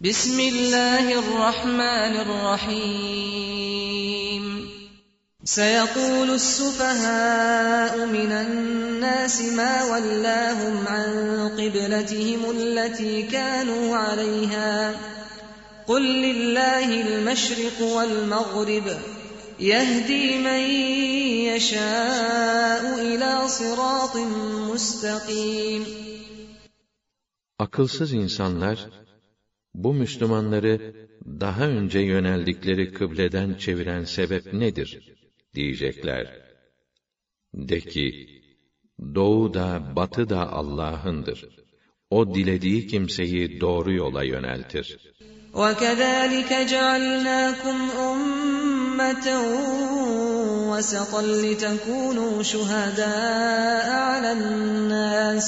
بسم الله الرحمن الرحيم. سيقول السفهاء من الناس ما ولاهم عن قبلتهم التي كانوا عليها. قل لله المشرق والمغرب يهدي من يشاء إلى صراط مستقيم. Akılsız insanlar, bu Müslümanları daha önce yöneldikleri kıbleden çeviren sebep nedir? diyecekler. De ki, doğu da batı da Allah'ındır. O dilediği kimseyi doğru yola yöneltir. وكذلك جعلناكم أمة وسطا لتكونوا شهداء على الناس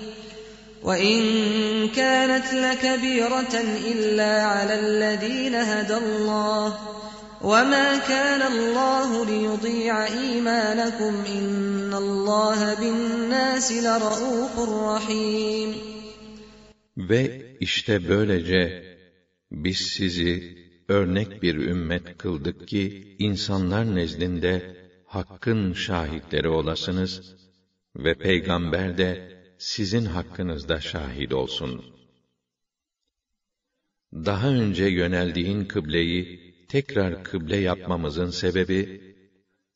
وإن كانت لكبيرة إلا على الذين هدى الله وما كان الله ليضيع إيمانكم إن الله بالناس لرؤوف رحيم Ve işte böylece biz sizi örnek bir ümmet kıldık ki insanlar nezdinde hakkın şahitleri olasınız ve peygamber de sizin hakkınızda şahit olsun. Daha önce yöneldiğin kıbleyi tekrar kıble yapmamızın sebebi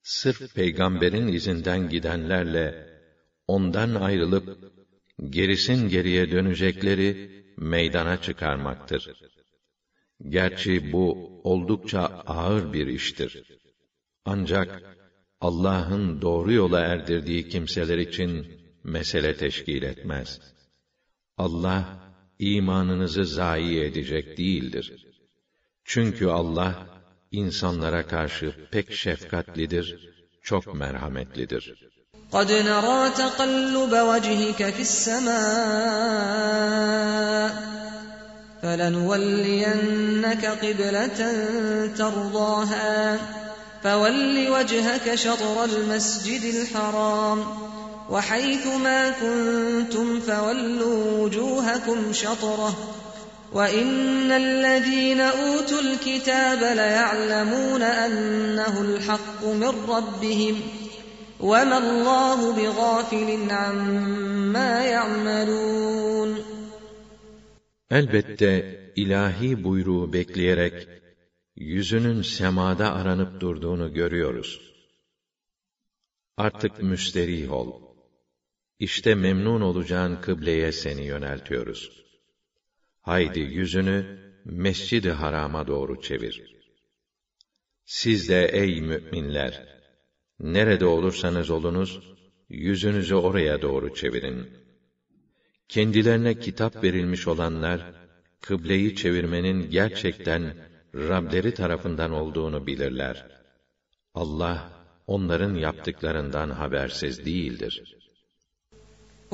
sırf peygamberin izinden gidenlerle ondan ayrılıp gerisin geriye dönecekleri meydana çıkarmaktır. Gerçi bu oldukça ağır bir iştir. Ancak Allah'ın doğru yola erdirdiği kimseler için mesele teşkil etmez. Allah imanınızı zayi edecek değildir. Çünkü Allah insanlara karşı pek şefkatlidir, çok merhametlidir. قد نرى تقلب وجهك في السماء فلنولينك قبلة ترضاها فول وجهك شطر المسجد الحرام وحيث ما كنتم فولوا وجوهكم شطرة وإن الذين أوتوا الكتاب ليعلمون أنه الحق من ربهم وما الله بغافل عما يعملون Elbette ilahi buyruğu bekleyerek yüzünün semada aranıp durduğunu görüyoruz. Artık müsterih ol. İşte memnun olacağın kıbleye seni yöneltiyoruz. Haydi yüzünü Mescid-i Haram'a doğru çevir. Siz de ey müminler, nerede olursanız olunuz, yüzünüzü oraya doğru çevirin. Kendilerine kitap verilmiş olanlar, kıbleyi çevirmenin gerçekten Rableri tarafından olduğunu bilirler. Allah, onların yaptıklarından habersiz değildir.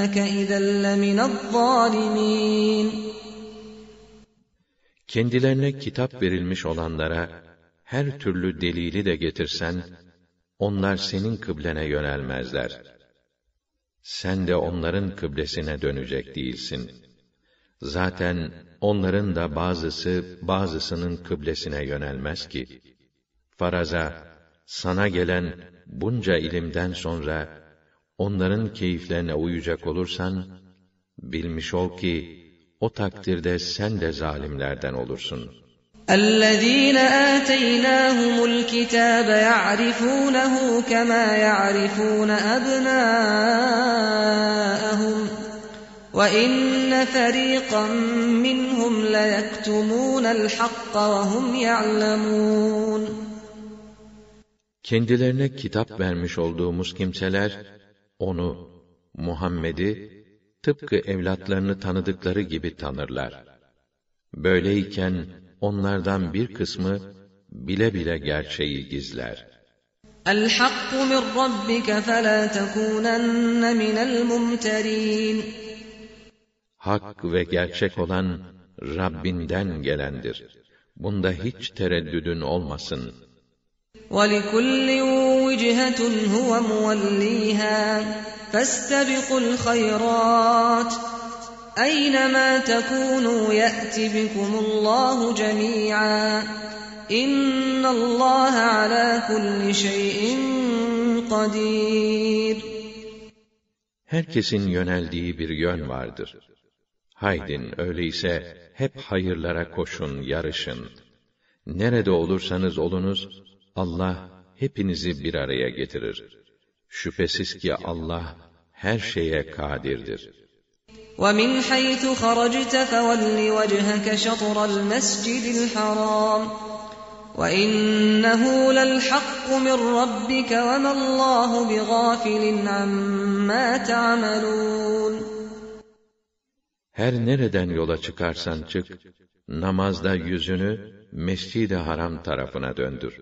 İnneke izen leminel Kendilerine kitap verilmiş olanlara her türlü delili de getirsen, onlar senin kıblene yönelmezler. Sen de onların kıblesine dönecek değilsin. Zaten onların da bazısı bazısının kıblesine yönelmez ki. Faraza, sana gelen bunca ilimden sonra onların keyiflerine uyacak olursan, bilmiş ol ki, o takdirde sen de zalimlerden olursun. الذين آتيناهم الكتاب يعرفونه كما يعرفون أبناءهم وإن فريقا منهم ليكتمون الحق وهم يعلمون Kendilerine kitap vermiş olduğumuz kimseler, onu, Muhammed'i, tıpkı evlatlarını tanıdıkları gibi tanırlar. Böyleyken, onlardan bir kısmı, bile bile gerçeği gizler. الحق من ربك فلا تكونن من الممترين Hak ve gerçek olan, Rabbinden gelendir. Bunda hiç tereddüdün olmasın. ولكل وجهة هو موليها فاستبقوا الخيرات أينما تكونوا يأت بكم الله جميعا إن الله على كل شيء قدير Herkesin yöneldiği bir yön vardır. Haydin öyleyse hep hayırlara koşun, yarışın. Nerede olursanız olunuz, Allah hepinizi bir araya getirir. Şüphesiz ki Allah her şeye kadirdir. ومن حيث خرجت فول وجهك شطر المسجد الحرام وإنه للحق من ربك وما الله بغافل عما تعملون Her nereden yola çıkarsan çık, namazda yüzünü Mescid-i Haram tarafına döndür.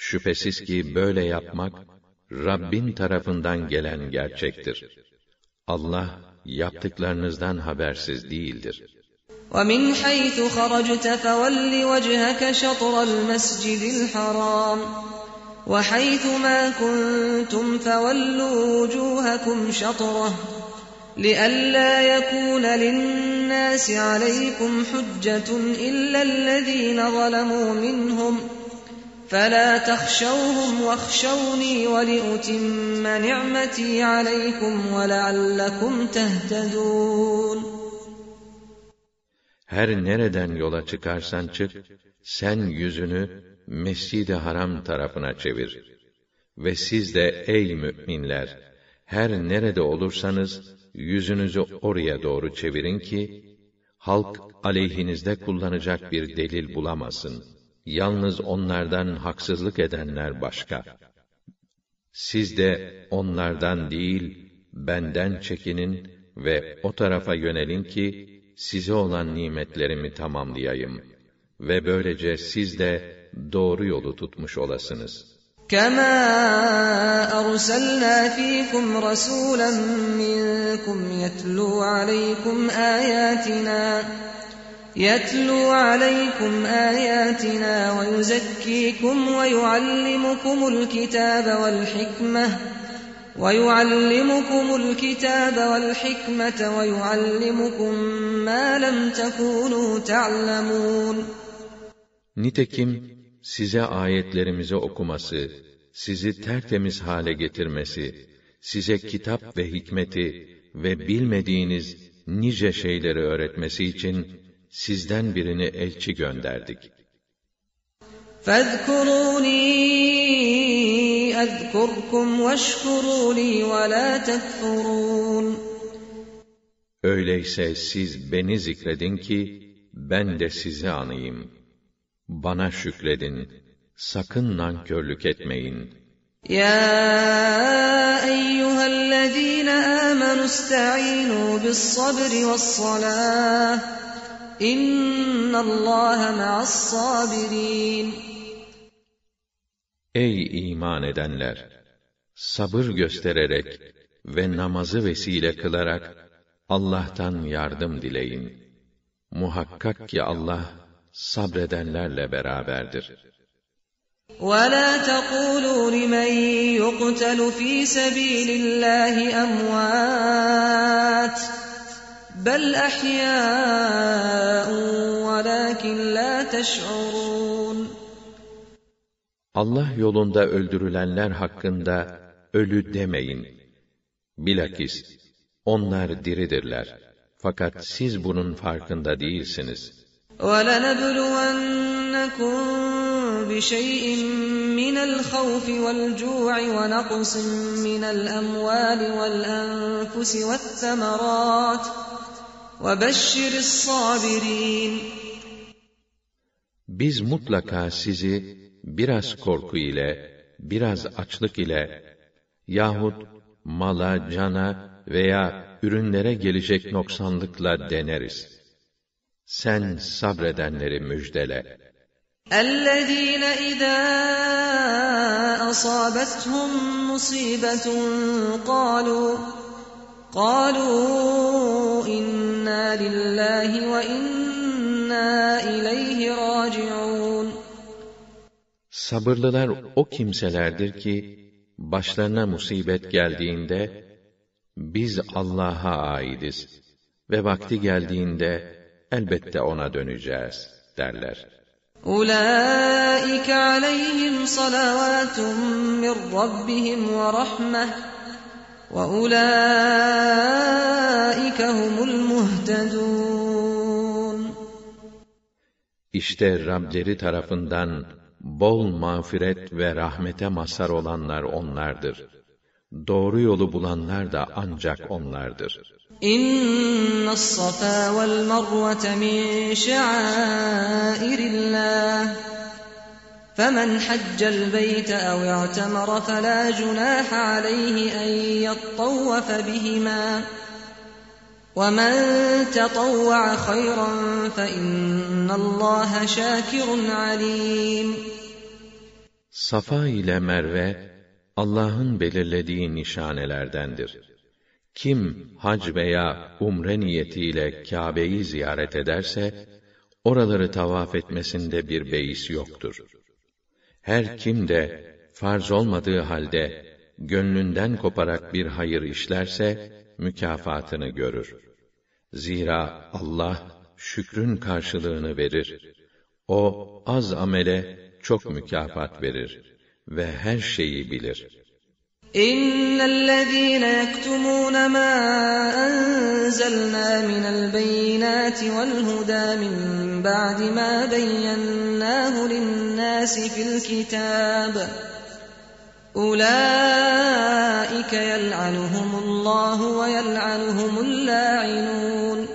Şüphesiz ki böyle yapmak, Rabbin tarafından gelen gerçektir. Allah, yaptıklarınızdan habersiz değildir. ومن حيث خرجت فول وجهك شطر المسجد الحرام وحيث ما كنتم فولوا وجوهكم شطره لئلا يكون للناس عليكم حجة إلا الذين ظلموا منهم فلا تخشوهم واخشوني ولأتم نعمتي عليكم ولعلكم تهتدون Her nereden yola çıkarsan çık, sen yüzünü Mescid-i Haram tarafına çevir. Ve siz de ey müminler, her nerede olursanız, yüzünüzü oraya doğru çevirin ki, halk aleyhinizde kullanacak bir delil bulamasın. Yalnız onlardan haksızlık edenler başka. Siz de onlardan değil, benden çekinin ve o tarafa yönelin ki, size olan nimetlerimi tamamlayayım ve böylece siz de doğru yolu tutmuş olasınız. كما أرسلنا فيكم رسولا منكم يتلو عليكم آياتنا يتلو عليكم آياتنا ويزكيكم ويعلمكم الكتاب والحكمة ويعلمكم الكتاب والحكمة ويعلمكم ما لم تكونوا تعلمون Nitekim size ayetlerimizi okuması, sizi tertemiz hale getirmesi, size kitap ve hikmeti ve bilmediğiniz nice şeyleri öğretmesi için sizden birini elçi gönderdik. فاذكروني أذكركم واشكروا لي ولا تكفرون Öyleyse siz beni zikredin ki ben de sizi anayım. Bana şükredin. Sakın nankörlük etmeyin. يا أيها الذين آمنوا استعينوا بالصبر والصلاة إن الله مع الصابرين Ey iman edenler! Sabır göstererek ve namazı vesile kılarak Allah'tan yardım dileyin. Muhakkak ki Allah sabredenlerle beraberdir. ولا تقولوا لمن يقتل في سبيل الله أموات بل أحياء ولكن لا تشعرون Allah yolunda öldürülenler hakkında ölü demeyin. Bilakis onlar diridirler. Fakat siz bunun farkında değilsiniz. وَلَنَبْلُوَنَّكُمْ بِشَيْءٍ مِّنَ الْخَوْفِ وَالْجُوعِ وَنَقْصٍ مِّنَ الْأَمْوَالِ وَالْأَنفُسِ وَالثَّمَرَاتِ وَبَشِّرِ الصَّابِرِينَ Biz mutlaka sizi biraz korku ile, biraz açlık ile yahut mala, cana veya ürünlere gelecek noksanlıkla deneriz. Sen sabredenleri müjdele. الذين إذا أصابتهم مصيبة قالوا قالوا إنا لله وإنا إليه راجعون Sabırlılar o kimselerdir ki başlarına musibet geldiğinde biz Allah'a aidiz ve vakti geldiğinde elbette ona döneceğiz derler. أولئك عليهم صلوات من ربهم ورحمة وأولئك هم المهتدون İşte Rableri tarafından bol mağfiret ve rahmete mazhar olanlar onlardır. Doğru yolu bulanlar da ancak onlardır. إن الصفا والمروة من شعائر الله فمن حج البيت أو اعتمر فلا جناح عليه أن يطوف بهما ومن تطوع خيرا فإن الله شاكر عليم Safa ile Merve Allah'ın belirlediği nişanelerdendir. Kim hac veya umre niyetiyle Kâbe'yi ziyaret ederse, oraları tavaf etmesinde bir beis yoktur. Her kim de farz olmadığı halde gönlünden koparak bir hayır işlerse mükafatını görür. Zira Allah şükrün karşılığını verir. O az amele çok mükafat verir ve her şeyi bilir. إن الذين يكتمون ما أنزلنا من البينات والهدى من بعد ما بيناه للناس في الكتاب أولئك يلعنهم الله ويلعنهم اللاعنون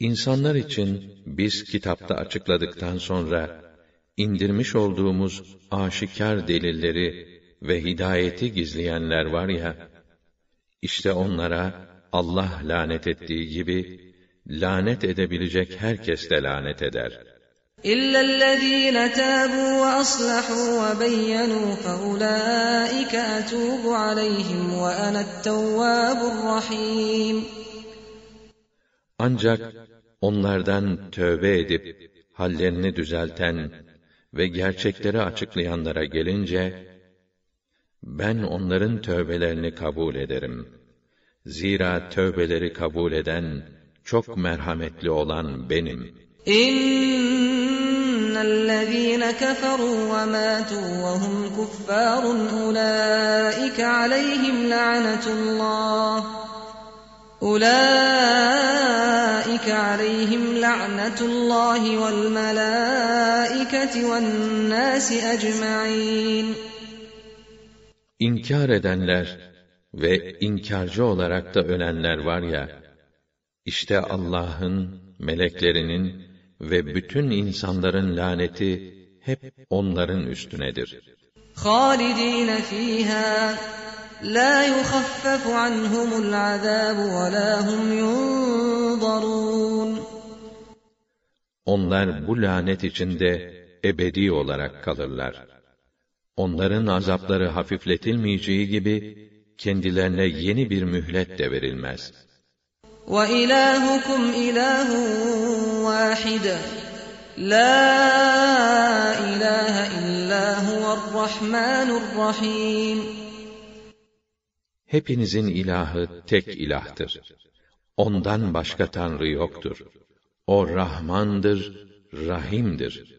İnsanlar için biz kitapta açıkladıktan sonra indirmiş olduğumuz aşikar delilleri ve hidayeti gizleyenler var ya, işte onlara Allah lanet ettiği gibi, lanet edebilecek herkes de lanet eder. إلا الذين تابوا وأصلحوا وبينوا فأولئك أتوب عليهم وأنا التواب الرحيم Ancak onlardan tövbe edip hallerini düzelten ve gerçekleri açıklayanlara gelince ben onların tövbelerini kabul ederim. Zira tövbeleri kabul eden çok merhametli olan benim. إن الذين كفروا وماتوا وهم كفار أولئك عليهم لعنة الله أولئك عليهم لعنة الله والملائكة والناس أجمعين İnkar edenler ve inkarcı olarak da ölenler var ya, işte Allah'ın, meleklerinin ve bütün insanların laneti hep onların üstünedir. خالدين فيها لا يخفف عنهم العذاب ولا هم ينظرون Onlar bu lanet içinde ebedi olarak kalırlar. Onların azapları hafifletilmeyeceği gibi, kendilerine yeni bir mühlet de verilmez. وإلهكم إله واحد لا إله إلا هو الرحمن الرحيم Hepinizin ilahı tek ilahtır. Ondan başka tanrı yoktur. O Rahmandır, Rahim'dir.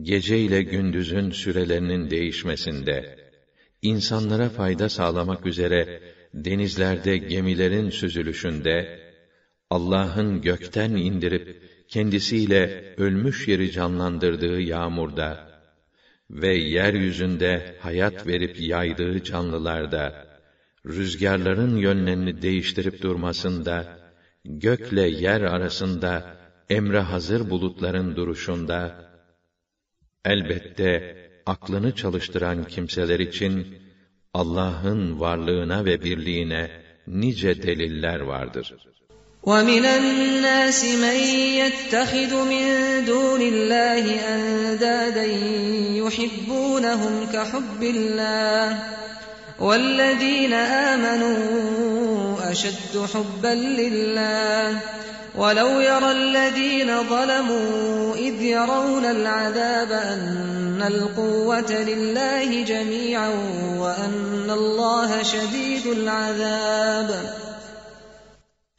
gece ile gündüzün sürelerinin değişmesinde, insanlara fayda sağlamak üzere denizlerde gemilerin süzülüşünde, Allah'ın gökten indirip kendisiyle ölmüş yeri canlandırdığı yağmurda ve yeryüzünde hayat verip yaydığı canlılarda, rüzgarların yönlerini değiştirip durmasında, gökle yer arasında emre hazır bulutların duruşunda, elbette aklını çalıştıran kimseler için Allah'ın varlığına ve birliğine nice deliller vardır. وَمِنَ النَّاسِ مَن يَتَّخِذُ مِن دُونِ اللَّهِ أَندَادًا يُحِبُّونَهُمْ كَحُبِّ اللَّهِ وَالَّذِينَ آمَنُوا أَشَدُّ حُبًّا لِّلَّهِ وَلَوْ يَرَى الَّذِينَ ظَلَمُوا إِذْ يَرَوْنَ الْعَذَابَ أَنَّ الْقُوَّةَ لِلَّهِ جَمِيعًا وَأَنَّ اللَّهَ شَدِيدُ الْعَذَابِ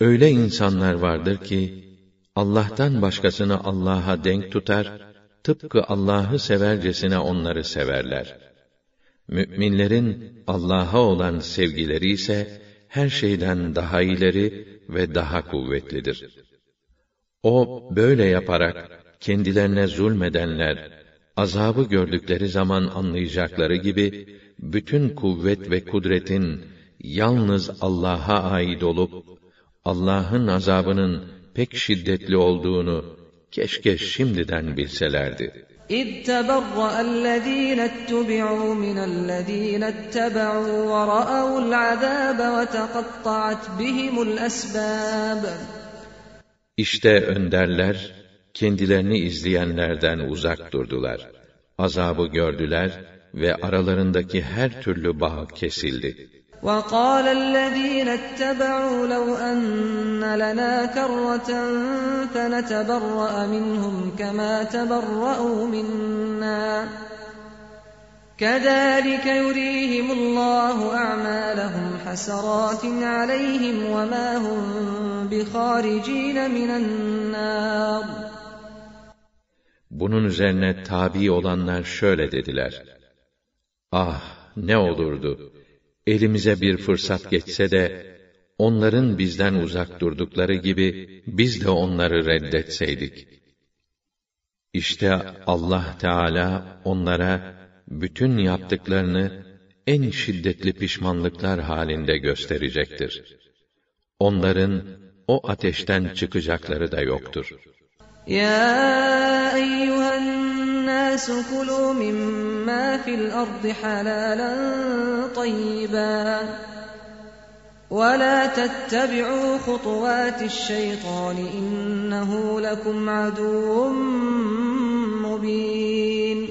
Öyle insanlar vardır ki, Allah'tan başkasını Allah'a denk tutar, tıpkı Allah'ı severcesine onları severler. Mü'minlerin Allah'a olan sevgileri ise, her şeyden daha ileri ve daha kuvvetlidir. O, böyle yaparak, kendilerine zulmedenler, azabı gördükleri zaman anlayacakları gibi, bütün kuvvet ve kudretin, yalnız Allah'a ait olup, Allah'ın azabının pek şiddetli olduğunu keşke şimdiden bilselerdi. إذ تبرأ الذين اتبعوا من الذين اتبعوا ورأوا العذاب وتقطعت بهم الأسباب İşte önderler, kendilerini izleyenlerden uzak durdular. Azabı gördüler ve aralarındaki her türlü bağ kesildi. وقال الذين اتبعوا لو أن لنا كرة فنتبرأ منهم كما تبرأوا منا كذلك يريهم الله أعمالهم حسرات عليهم وما هم بخارجين من النار Bunun üzerine tabi olanlar şöyle dediler. Ah ne olurdu! elimize bir fırsat geçse de, onların bizden uzak durdukları gibi, biz de onları reddetseydik. İşte Allah Teala onlara bütün yaptıklarını en şiddetli pişmanlıklar halinde gösterecektir. Onların o ateşten çıkacakları da yoktur. Ya eyyühen الناس كلوا مما في الأرض حلالا طيبا ولا تتبعوا خطوات الشيطان إنه لكم عدو مبين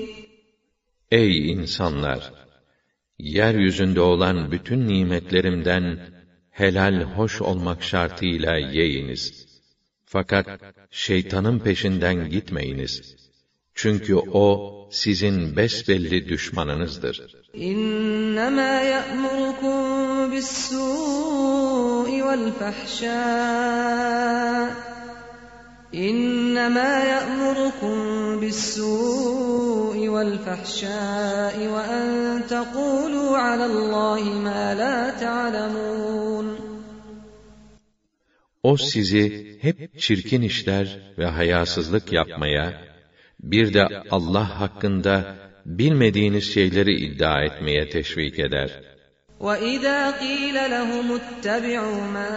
Ey insanlar! Yeryüzünde olan bütün nimetlerimden helal hoş olmak şartıyla yiyiniz. Fakat şeytanın peşinden gitmeyiniz. Çünkü o sizin besbelli düşmanınızdır. İnnemâ ya'murukum bis-sû'i vel-fahşâ. İnnemâ ya'murukum bis-sû'i vel-fahşâ ve en tekûlû alallâhi mâ lâ ta'lemûn. O sizi hep çirkin işler ve hayasızlık yapmaya, bir de Allah hakkında bilmediğiniz şeyleri iddia etmeye teşvik eder. وَإِذَا قِيلَ لَهُمُ اتَّبِعُوا مَا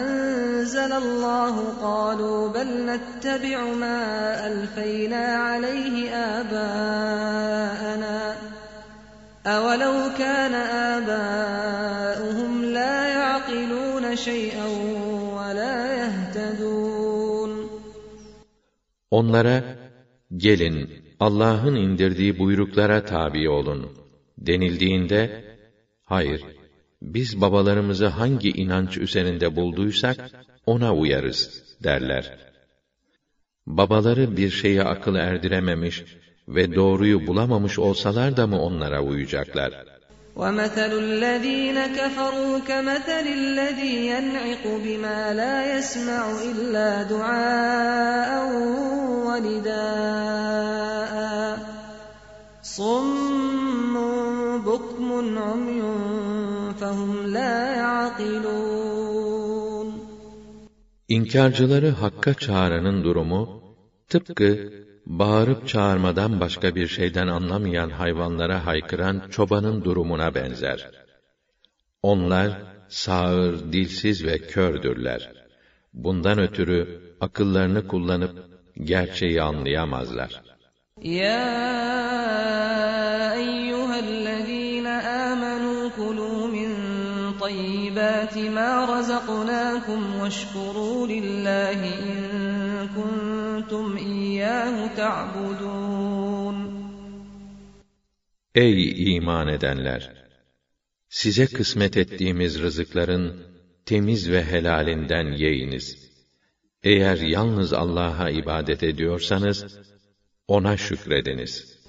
أَنزَلَ اللَّهُ قَالُوا بَلْ نَتَّبِعُ مَا أَلْفَيْنَا عَلَيْهِ آبَاءَنَا أَوَلَوْ كَانَ آبَاؤُهُمْ لَا يَعْقِلُونَ شَيْئًا وَلَا يَهْتَدُونَ Onlara, gelin Allah'ın indirdiği buyruklara tabi olun denildiğinde, hayır, biz babalarımızı hangi inanç üzerinde bulduysak, ona uyarız derler. Babaları bir şeye akıl erdirememiş ve doğruyu bulamamış olsalar da mı onlara uyacaklar? وَمَثَلُ الَّذ۪ينَ كَفَرُوا كَمَثَلِ الَّذ۪ي يَنْعِقُ بِمَا لَا يَسْمَعُ إِلَّا دُعَاءً وَنِدَاءً صُمٌّ بُكْمٌ عُمْيٌ فَهُمْ لَا يَعْقِلُونَ İnkarcıları Hakk'a çağıranın durumu, tıpkı bağırıp çağırmadan başka bir şeyden anlamayan hayvanlara haykıran çobanın durumuna benzer. Onlar sağır, dilsiz ve kördürler. Bundan ötürü akıllarını kullanıp gerçeği anlayamazlar. Ya eyyühellezîne âmenû kulû min tayyibâti mâ razaknâkum veşkurû lillâhi in kuntum كنتم إياه تعبدون Ey iman edenler! Size kısmet ettiğimiz rızıkların temiz ve helalinden yeyiniz. Eğer yalnız Allah'a ibadet ediyorsanız, ona şükrediniz.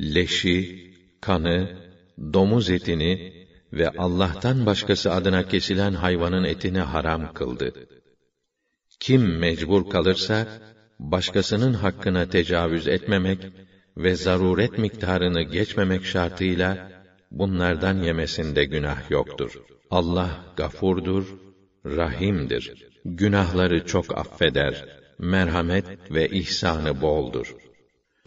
leşi, kanı, domuz etini ve Allah'tan başkası adına kesilen hayvanın etini haram kıldı. Kim mecbur kalırsa, başkasının hakkına tecavüz etmemek ve zaruret miktarını geçmemek şartıyla, bunlardan yemesinde günah yoktur. Allah gafurdur, rahimdir. Günahları çok affeder, merhamet ve ihsanı boldur.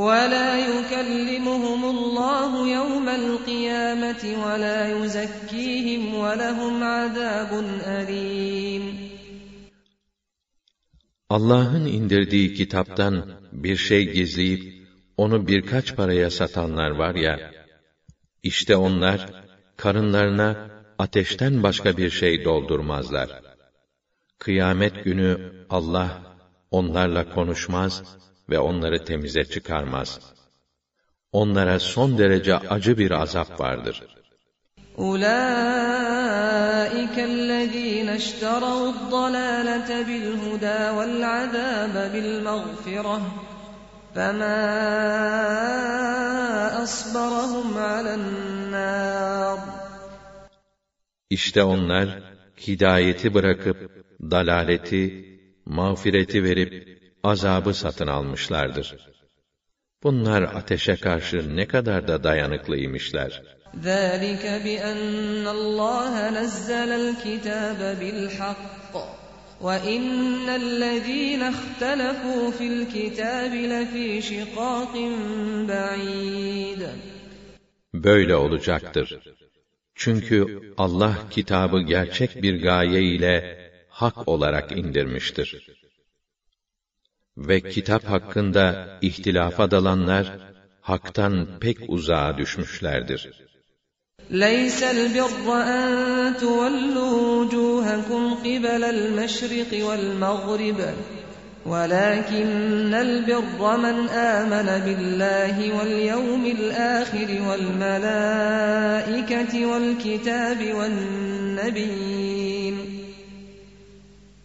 ولا يكلمهم الله يوم القيامة ولا يزكيهم ولهم عذاب أليم Allah'ın indirdiği kitaptan bir şey gizleyip onu birkaç paraya satanlar var ya, işte onlar karınlarına ateşten başka bir şey doldurmazlar. Kıyamet günü Allah onlarla konuşmaz ve onları temize çıkarmaz. Onlara son derece acı bir azap vardır. أولئك الذين اشتروا الضلالة بالهدى والعذاب بالمغفرة فما أصبرهم على النار İşte onlar hidayeti bırakıp dalaleti, mağfireti verip azabı satın almışlardır. Bunlar ateşe karşı ne kadar da dayanıklıymışlar. ذلك بأن الله نزل الكتاب بالحق وإن الذين اختلفوا في الكتاب لفي شقاق بعيد Böyle olacaktır. Çünkü Allah kitabı gerçek bir gaye ile hak olarak indirmiştir. Ve kitap hakkında ihtilafa dalanlar, haktan pek uzağa düşmüşlerdir. ليس البر أن تولوا وجوهكم قبل المشرق والمغرب ولكن البر من آمن بالله واليوم الآخر والملائكة والكتاب والنبيين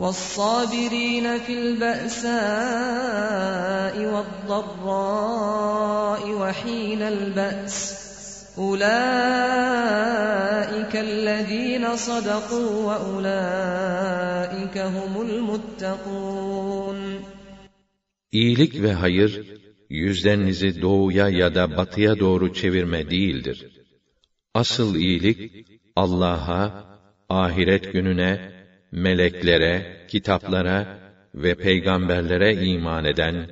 والصابرين في البأساء والضراء وحين البأس أولئك الذين صدقوا وأولئك هم المتقون İyilik ve hayır, yüzlerinizi doğuya ya da batıya doğru çevirme değildir. Asıl iyilik, Allah'a, ahiret gününe, meleklere, kitaplara ve peygamberlere iman eden,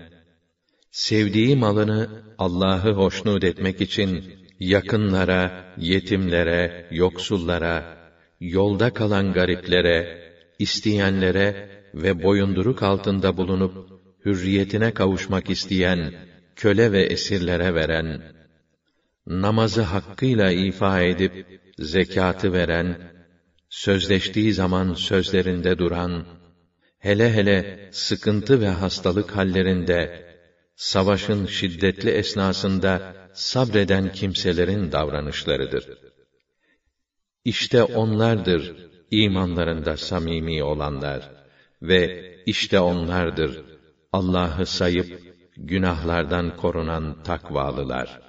sevdiği malını Allah'ı hoşnut etmek için yakınlara, yetimlere, yoksullara, yolda kalan gariplere, isteyenlere ve boyunduruk altında bulunup hürriyetine kavuşmak isteyen köle ve esirlere veren, namazı hakkıyla ifa edip zekatı veren, sözleştiği zaman sözlerinde duran, hele hele sıkıntı ve hastalık hallerinde, savaşın şiddetli esnasında sabreden kimselerin davranışlarıdır. İşte onlardır imanlarında samimi olanlar ve işte onlardır Allah'ı sayıp günahlardan korunan takvalılar.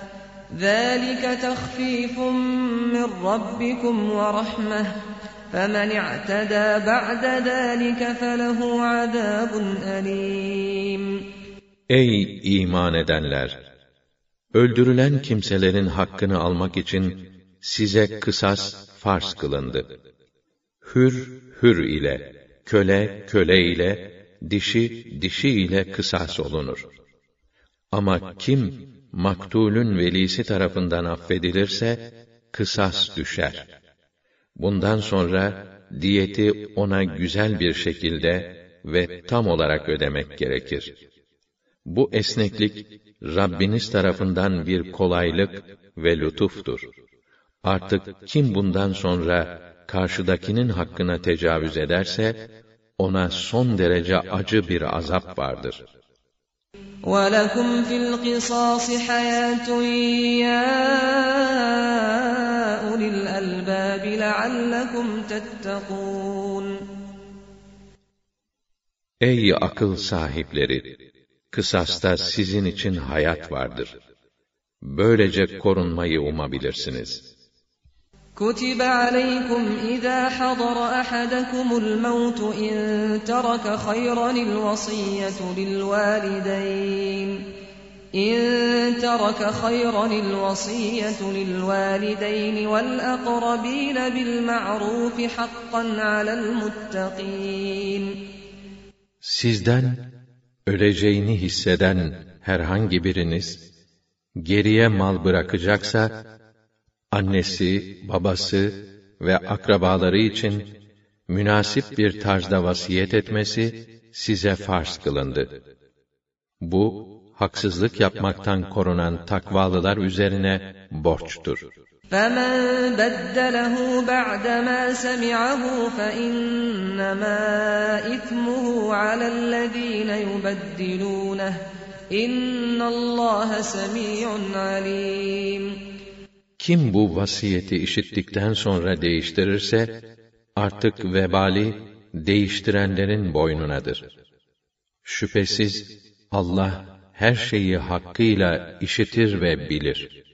ذلك تخفيف من ربكم ورحمة فمن اعتدى بعد ذلك فله عذاب أليم Ey iman edenler! Öldürülen kimselerin hakkını almak için size kısas farz kılındı. Hür, hür ile, köle, köle ile, dişi, dişi ile kısas olunur. Ama kim, maktulün velisi tarafından affedilirse, kısas düşer. Bundan sonra, diyeti ona güzel bir şekilde ve tam olarak ödemek gerekir. Bu esneklik, Rabbiniz tarafından bir kolaylık ve lütuftur. Artık kim bundan sonra karşıdakinin hakkına tecavüz ederse, ona son derece acı bir azap vardır. وَلَكُمْ فِي الْقِصَاصِ حَيَاةٌ يَا أُولِي الْأَلْبَابِ لَعَلَّكُمْ تَتَّقُونَ Ey akıl sahipleri! Kısasta sizin için hayat vardır. Böylece korunmayı umabilirsiniz.'' كتب عليكم إذا حضر أحدكم الموت إن ترك خيرا الوصية للوالدين. إن ترك خيرا الوصية للوالدين والأقربين بالمعروف حقا على المتقين. Sizden öleceğini hisseden herhangi biriniz geriye mal bırakacaksa annesi, babası ve akrabaları için münasip bir tarzda vasiyet etmesi size farz kılındı. Bu, haksızlık yapmaktan korunan takvalılar üzerine borçtur. فَمَنْ بَدَّلَهُ بَعْدَمَا سَمِعَهُ فَإِنَّمَا إِثْمُهُ عَلَى الَّذ۪ينَ يُبَدِّلُونَهُ اِنَّ اللّٰهَ سَمِيعٌ عَلِيمٌ Kim bu vasiyeti işittikten sonra değiştirirse, artık vebali değiştirenlerin boynunadır. Şüphesiz Allah her şeyi hakkıyla işitir ve bilir.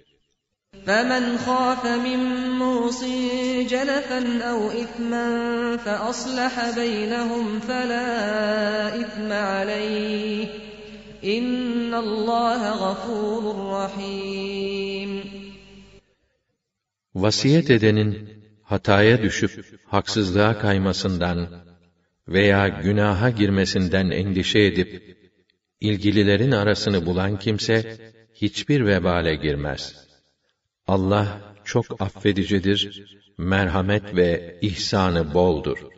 فَمَنْ خَافَ مِنْ مُوصٍ جَنَفًا أَوْ إِثْمًا فَأَصْلَحَ بَيْنَهُمْ فَلَا إِثْمَ عَلَيْهِ إِنَّ اللّٰهَ غَفُورٌ رَحِيمٌ Vasiyet edenin hataya düşüp haksızlığa kaymasından veya günaha girmesinden endişe edip ilgililerin arasını bulan kimse hiçbir vebale girmez. Allah çok affedicidir, merhamet ve ihsanı boldur.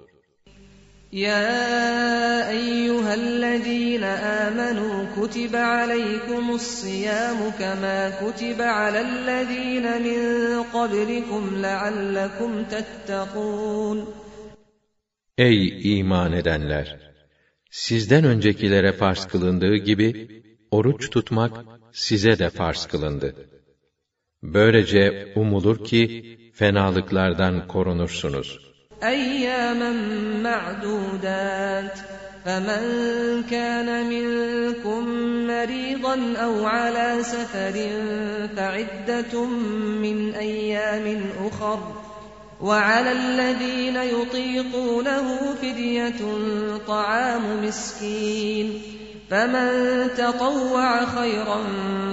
يا أيها الذين آمنوا كتب عليكم الصيام كما كتب على الذين من قبلكم لعلكم تتقون Ey iman edenler! Sizden öncekilere farz kılındığı gibi, oruç tutmak size de farz kılındı. Böylece umulur ki, fenalıklardan korunursunuz. أياما معدودات فمن كان منكم مريضا أو على سفر فعدة من أيام أخر وعلى الذين يطيقونه فدية طعام مسكين فمن تطوع خيرا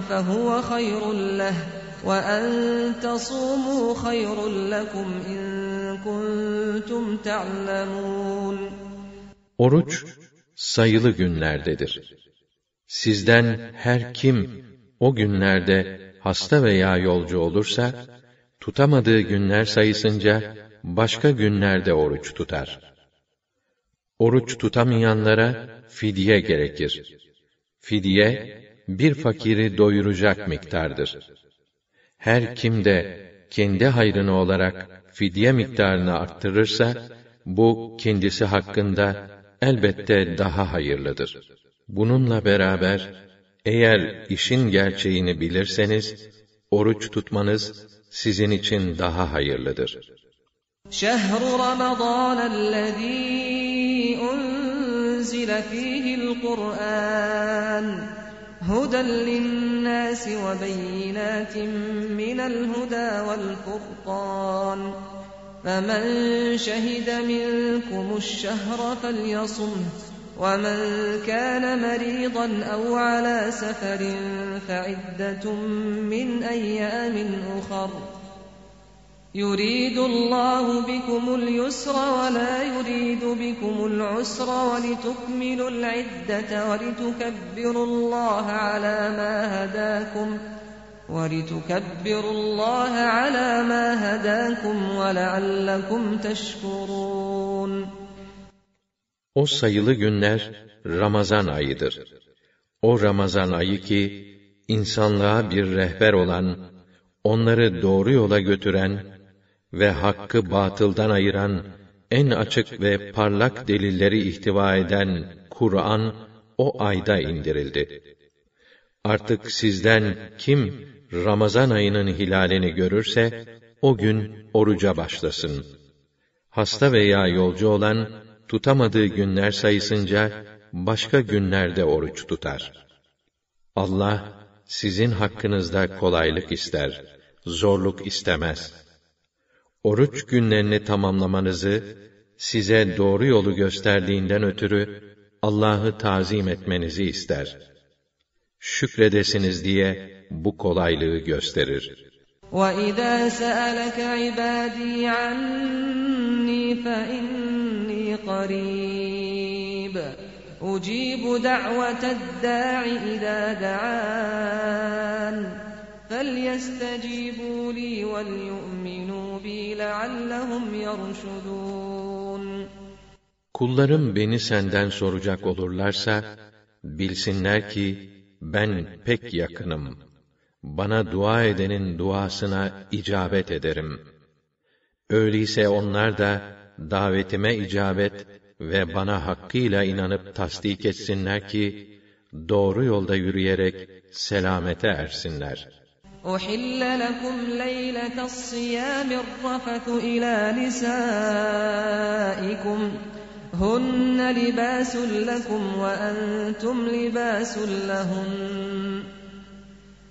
فهو خير له وأن تصوموا خير لكم إن كنتم تعلمون Oruç sayılı günlerdedir. Sizden her kim o günlerde hasta veya yolcu olursa tutamadığı günler sayısınca başka günlerde oruç tutar. Oruç tutamayanlara fidye gerekir. Fidye bir fakiri doyuracak miktardır. Her kim de kendi hayrını olarak fidye miktarını arttırırsa bu kendisi hakkında elbette daha hayırlıdır. Bununla beraber eğer işin gerçeğini bilirseniz oruç tutmanız sizin için daha hayırlıdır. شهر رمضان الذي أنزل فيه القرآن هدى للناس وبينات من الهدى والفرقان فمن شهد منكم الشهر فليصمه ومن كان مريضا أو على سفر فعدة من أيام أخر يريد الله بكم اليسر ولا يريد بكم العسر ولتكملوا العدة ولتكبروا الله على ما هداكم ولتكبروا الله على ما هداكم ولعلكم تشكرون O sayılı günler Ramazan ayıdır. O Ramazan ayı ki insanlığa bir rehber olan, onları doğru yola götüren ve hakkı batıldan ayıran en açık ve parlak delilleri ihtiva eden Kur'an o ayda indirildi. Artık sizden kim Ramazan ayının hilalini görürse o gün oruca başlasın. Hasta veya yolcu olan tutamadığı günler sayısınca başka günlerde oruç tutar. Allah sizin hakkınızda kolaylık ister, zorluk istemez. Oruç günlerini tamamlamanızı size doğru yolu gösterdiğinden ötürü Allah'ı tazim etmenizi ister. Şükredesiniz diye bu kolaylığı gösterir. وَإِذَا سَأَلَكَ عِبَادِي عَنِّي فَإِنِّي قَرِيبٌ أُجِيبُ دَعْوَةَ الدَّاعِ إِذَا دَعَانِ فَلْيَسْتَجِيبُوا لِي وَلْيُؤْمِنُوا بِي لَعَلَّهُمْ يَرْشُدُونَ Kullarım beni senden soracak olurlarsa, bilsinler ki ben pek yakınım. Bana dua edenin duasına icabet ederim. Öyleyse onlar da davetime icabet ve bana hakkıyla inanıp tasdik etsinler ki doğru yolda yürüyerek selamete ersinler. أحل لكم ليلة الصيام الرفث إلى نسائكم هن لباس لكم وأنتم لباس لهن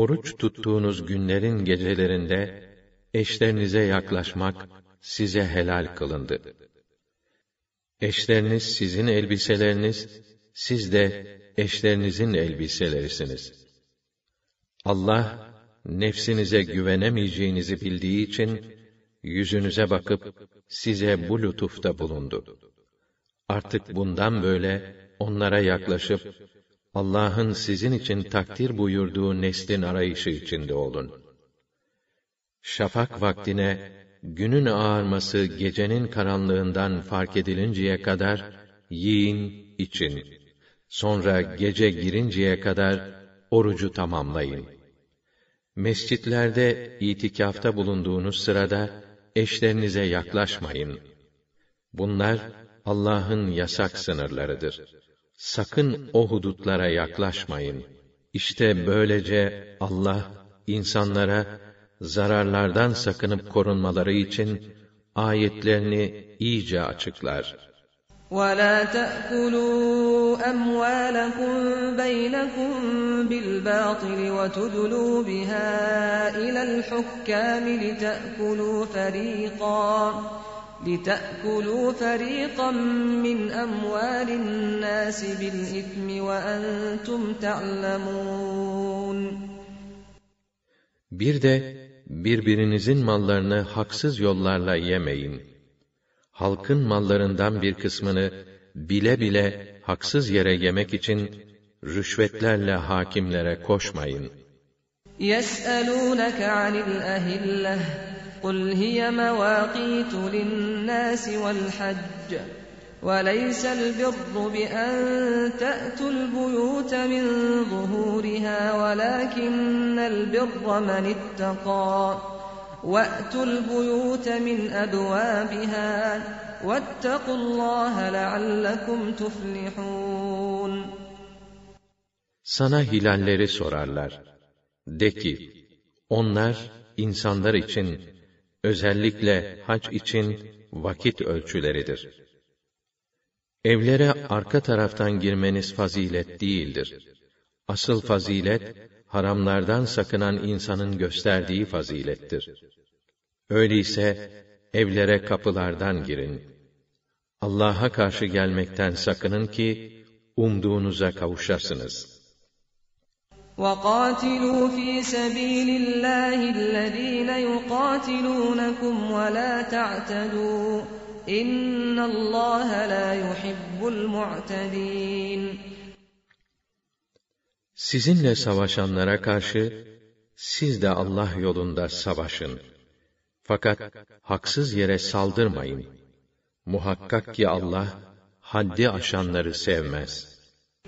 Oruç tuttuğunuz günlerin gecelerinde eşlerinize yaklaşmak size helal kılındı. Eşleriniz sizin elbiseleriniz, siz de eşlerinizin elbiselerisiniz. Allah nefsinize güvenemeyeceğinizi bildiği için yüzünüze bakıp size bu lütufta bulundu. Artık bundan böyle onlara yaklaşıp Allah'ın sizin için takdir buyurduğu neslin arayışı içinde olun. Şafak vaktine günün ağarması gecenin karanlığından fark edilinceye kadar yiyin, için. Sonra gece girinceye kadar orucu tamamlayın. Mescitlerde itikafta bulunduğunuz sırada eşlerinize yaklaşmayın. Bunlar Allah'ın yasak sınırlarıdır Sakın o hudutlara yaklaşmayın. İşte böylece Allah insanlara zararlardan sakınıp korunmaları için ayetlerini iyice açıklar. ولا تأكلوا أموالكم بينكم بالباطل وتدلوا بها إلى الحكام لتأكلوا فريقا لتأكلوا فريقا من أموال الناس بالإثم وأنتم تعلمون Bir de birbirinizin mallarını haksız yollarla yemeyin halkın mallarından bir kısmını bile bile haksız yere yemek için rüşvetlerle hakimlere koşmayın. يَسْأَلُونَكَ عَنِ الْأَهِلَّةِ قُلْ هِيَ مَوَاقِيتُ لِلنَّاسِ وَالْحَجِّ وَلَيْسَ الْبِرُّ بِأَن تَأْتُوا الْبُيُوتَ مِن ظُهُورِهَا وَلَكِنَّ الْبِرَّ مَنِ اتَّقَى وَأْتُوا الْبُيُوتَ مِنْ أَبْوَابِهَا وَاتَّقُوا اللّٰهَ لَعَلَّكُمْ تُفْلِحُونَ Sana hilalleri sorarlar. De ki, onlar insanlar için, özellikle hac için vakit ölçüleridir. Evlere arka taraftan girmeniz fazilet değildir. Asıl fazilet, haramlardan sakınan insanın gösterdiği fazilettir. Öyleyse evlere kapılardan girin. Allah'a karşı gelmekten sakının ki umduğunuza kavuşasınız. وَقَاتِلُوا ف۪ي سَب۪يلِ اللّٰهِ الَّذ۪ينَ يُقَاتِلُونَكُمْ وَلَا تَعْتَدُوا اِنَّ اللّٰهَ لَا يُحِبُّ الْمُعْتَد۪ينَ Sizinle savaşanlara karşı siz de Allah yolunda savaşın. Fakat haksız yere saldırmayın. Muhakkak ki Allah haddi aşanları sevmez.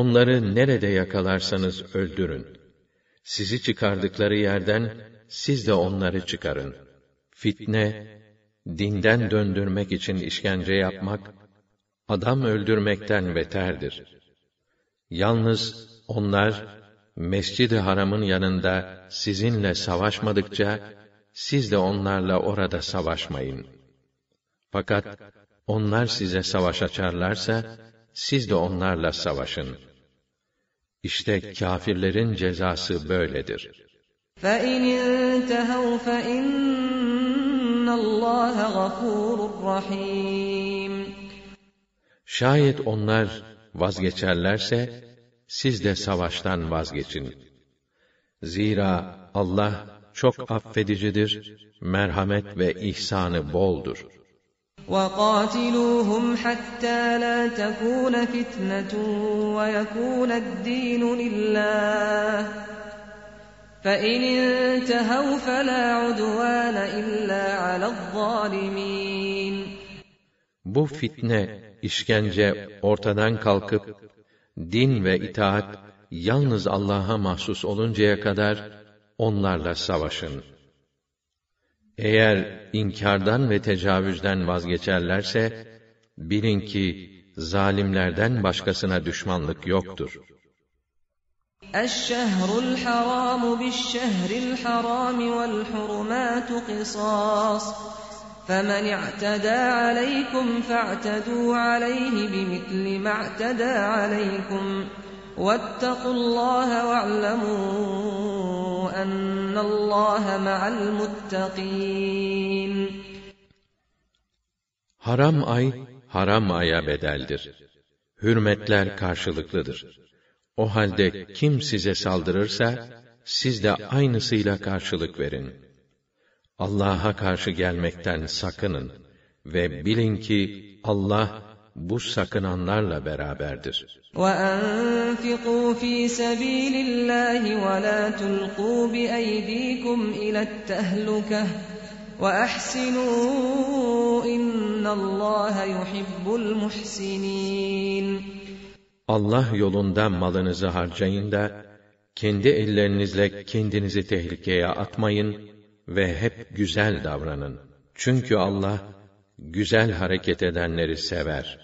Onları nerede yakalarsanız öldürün. Sizi çıkardıkları yerden siz de onları çıkarın. Fitne, dinden döndürmek için işkence yapmak adam öldürmekten beterdir. Yalnız onlar Mescid-i Haram'ın yanında sizinle savaşmadıkça siz de onlarla orada savaşmayın. Fakat onlar size savaş açarlarsa siz de onlarla savaşın. İşte kâfirlerin cezası böyledir. فَاِنْ اِنْتَهَوْا فَاِنَّ اللّٰهَ غَفُورٌ رَحِيمٌ Şayet onlar vazgeçerlerse, siz de savaştan vazgeçin. Zira Allah çok affedicidir, merhamet ve ihsanı boldur. وَقَاتِلُوهُمْ حَتَّى لَا تَكُونَ فِتْنَةٌ وَيَكُونَ الدِّينُ لِلَّهِ فَإِنِ انْتَهَوْا فَلَا عُدْوَانَ إِلَّا عَلَى الظَّالِمِينَ Bu fitne, işkence ortadan kalkıp, din ve itaat yalnız Allah'a mahsus oluncaya kadar onlarla savaşın. Eğer inkardan ve tecavüzden vazgeçerlerse, bilin ki zalimlerden başkasına düşmanlık yoktur. الشهر الحرام بالشهر الحرام والحرمات قصاص فمن اعتدى عليكم فاعتدوا عليه بمثل ما اعتدى عليكم واتقوا الله واعلموا أن الله مع المتقين Haram ay, haram aya bedeldir. Hürmetler karşılıklıdır. O halde kim size saldırırsa, siz de aynısıyla karşılık verin. Allah'a karşı gelmekten sakının ve bilin ki Allah bu sakınanlarla beraberdir. وَاَنْفِقُوا ف۪ي سَب۪يلِ اللّٰهِ وَلَا تُلْقُوا بِاَيْد۪يكُمْ اِلَى التَّهْلُكَةِ وَاَحْسِنُوا اِنَّ اللّٰهَ يُحِبُّ الْمُحْسِنِينَ Allah yolunda malınızı harcayın da, kendi ellerinizle kendinizi tehlikeye atmayın ve hep güzel davranın. Çünkü Allah, güzel hareket edenleri sever.''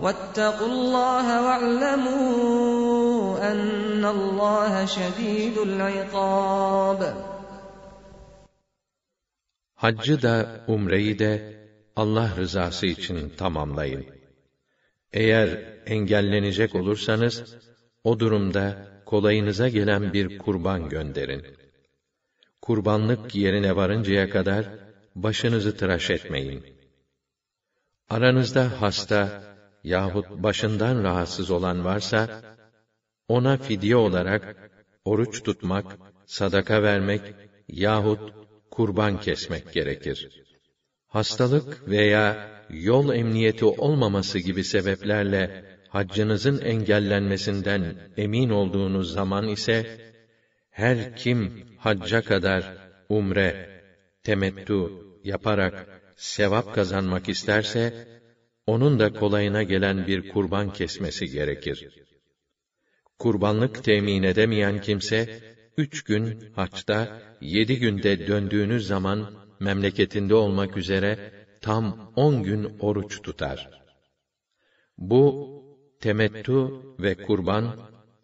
وَاتَّقُوا اللَّهَ وَاعْلَمُوا أَنَّ اللَّهَ شَدِيدُ الْعِقَابِ Haccı da, umreyi de Allah rızası için tamamlayın. Eğer engellenecek olursanız, o durumda kolayınıza gelen bir kurban gönderin. Kurbanlık yerine varıncaya kadar başınızı tıraş etmeyin. Aranızda hasta yahut başından rahatsız olan varsa, ona fidye olarak oruç tutmak, sadaka vermek yahut kurban kesmek gerekir. Hastalık veya yol emniyeti olmaması gibi sebeplerle haccınızın engellenmesinden emin olduğunuz zaman ise her kim hacca kadar umre, temettü yaparak sevap kazanmak isterse onun da kolayına gelen bir kurban kesmesi gerekir. Kurbanlık temin edemeyen kimse üç gün haçta, yedi günde döndüğünüz zaman memleketinde olmak üzere tam on gün oruç tutar. Bu temettü ve kurban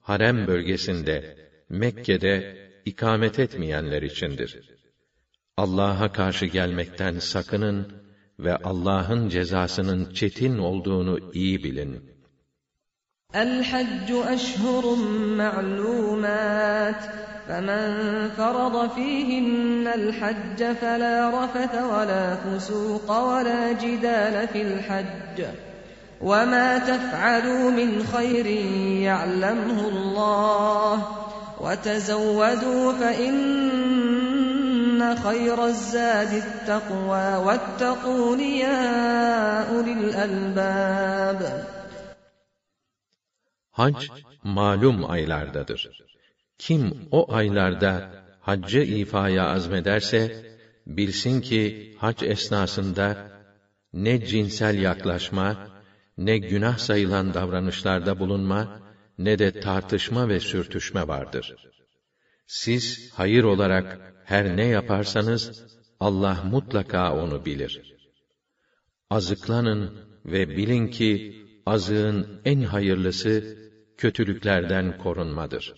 harem bölgesinde Mekke'de ikamet etmeyenler içindir. Allah'a karşı gelmekten sakının ve Allah'ın cezasının çetin olduğunu iyi bilin. الحج أشهر معلومات فمن فرض فيهن الحج فلا رفث ولا فسوق ولا جدال في الحج وما تفعلوا من خير يعلمه الله وتزودوا فإن İnne hayra zâdi takvâ vettekûn yâ ulil. Hac malum aylardadır. Kim o aylarda haccı ifaya azmederse bilsin ki hac esnasında ne cinsel yaklaşma, ne günah sayılan davranışlarda bulunma, ne de tartışma ve sürtüşme vardır.'' Siz hayır olarak her ne yaparsanız, Allah mutlaka onu bilir. Azıklanın ve bilin ki, azığın en hayırlısı, kötülüklerden korunmadır.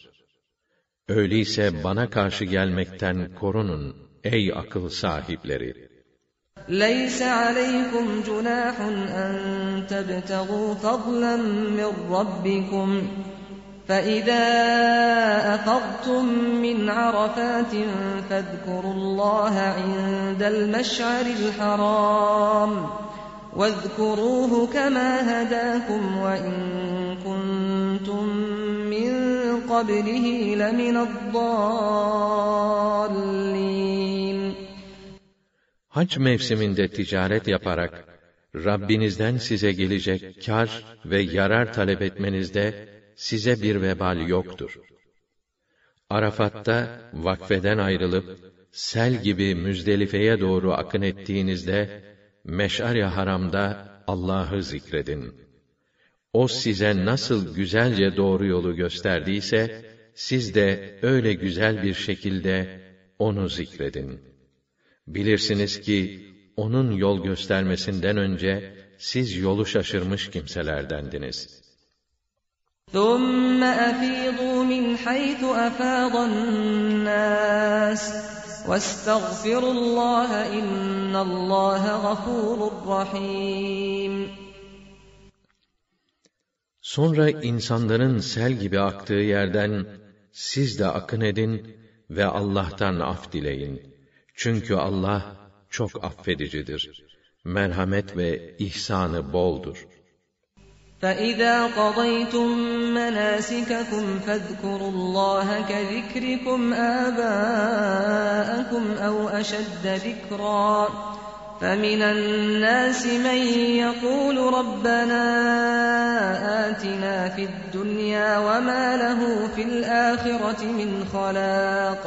Öyleyse bana karşı gelmekten korunun ey akıl sahipleri. ليس عليكم جناح أن تبتغوا فضلا من ربكم فإذا أفضتم من عرفات فاذكروا الله عند المشعر الحرام واذكروه كما هداكم وإن كنتم من قبله لمن الضالين Hac mevsiminde ticaret yaparak Rabbinizden size gelecek kar ve yarar talep etmenizde size bir vebal yoktur. Arafat'ta vakfeden ayrılıp sel gibi Müzdelife'ye doğru akın ettiğinizde Meş'ar-i Haram'da Allah'ı zikredin. O size nasıl güzelce doğru yolu gösterdiyse siz de öyle güzel bir şekilde onu zikredin. Bilirsiniz ki onun yol göstermesinden önce siz yolu şaşırmış kimselerdendiniz. ثم أفيضوا من حيث أفاض الناس واستغفروا الله إن الله غفور رحيم Sonra insanların sel gibi aktığı yerden siz de akın edin ve Allah'tan af dileyin. Çünkü Allah çok affedicidir. Merhamet ve ihsanı boldur. فإذا قضيتم مناسككم فاذكروا الله كذكركم آباءكم أو أشد ذكرا فمن الناس من يقول ربنا آتنا في الدنيا وما له في الآخرة من خلاق.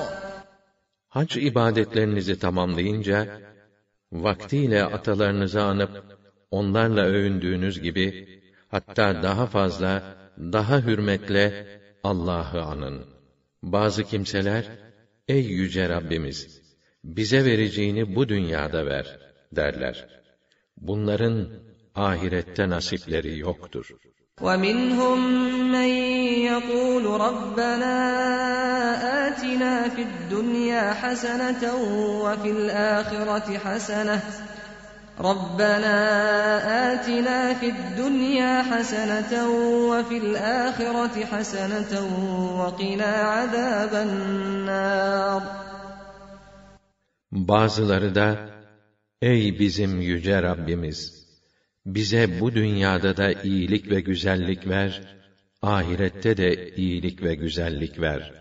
Hac ibadetlerinizi tamamlayınca, vaktiyle atalarınızı anıp, onlarla övündüğünüz gibi, hatta daha fazla, daha hürmetle Allah'ı anın. Bazı kimseler, ey yüce Rabbimiz, bize vereceğini bu dünyada ver, derler. Bunların ahirette nasipleri yoktur. ومنهم من يقول ربنا آتنا في الدنيا حسنة وفي الآخرة حسنة ربنا آتنا في الدنيا حسنة وفي الآخرة حسنة وقنا عذاب النار Bazıları da, ey bizim yüce Rabbimiz! Bize bu dünyada da iyilik ve güzellik ver, ahirette de iyilik ve güzellik ver.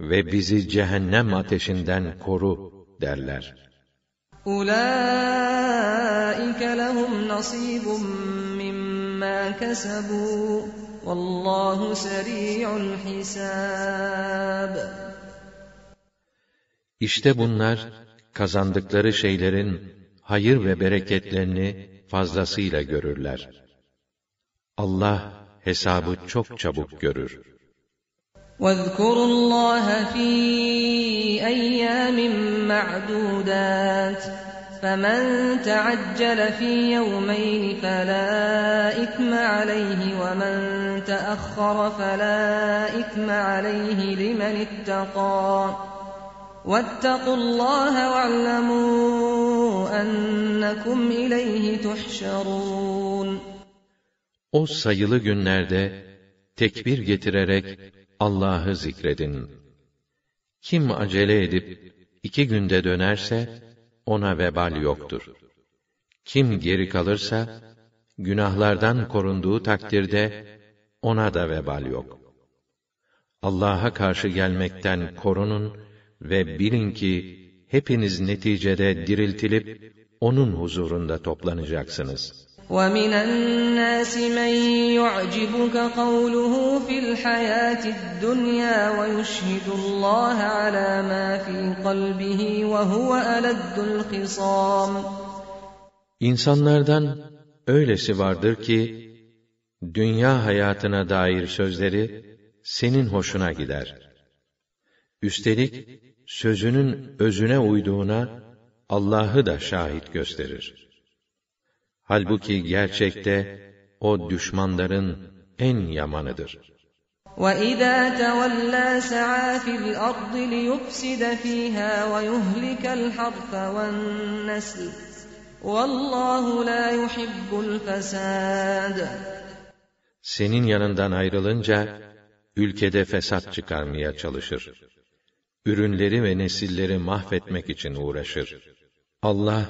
Ve bizi cehennem ateşinden koru derler. Ulaike lehum nasibun mimma kesebu. Vallahu seri'ul hisab. İşte bunlar kazandıkları şeylerin hayır ve bereketlerini fazlasıyla görürler. Allah hesabı çok çabuk görür. واذكروا الله في أيام معدودات فمن تعجل في يومين فلا إثم عليه ومن تأخر فلا إثم عليه لمن اتقى واتقوا الله واعلموا أنكم إليه تحشرون O sayılı günlerde tekbir getirerek Allah'ı zikredin. Kim acele edip iki günde dönerse ona vebal yoktur. Kim geri kalırsa günahlardan korunduğu takdirde ona da vebal yok. Allah'a karşı gelmekten korunun ve bilin ki hepiniz neticede diriltilip onun huzurunda toplanacaksınız. وَمِنَ النَّاسِ مَن يُعْجِبُكَ قَوْلُهُ فِي الْحَيَاةِ الدُّنْيَا وَيُشْهِدُ اللَّهَ عَلَى مَا فِي قَلْبِهِ وَهُوَ أَلَدُّ الْخِصَامِ İnsanlardan öylesi vardır ki dünya hayatına dair sözleri senin hoşuna gider. Üstelik sözünün özüne uyduğuna Allah'ı da şahit gösterir. Halbuki gerçekte o düşmanların en yamanıdır. وَإِذَا تَوَلَّى سَعَى فِي الْأَرْضِ لِيُفْسِدَ فِيهَا وَيُهْلِكَ الْحَرْثَ وَالنَّسْلَ وَاللّٰهُ لَا يُحِبُّ الْفَسَادَ Senin yanından ayrılınca, ülkede fesat çıkarmaya çalışır. Ürünleri ve nesilleri mahvetmek için uğraşır. Allah,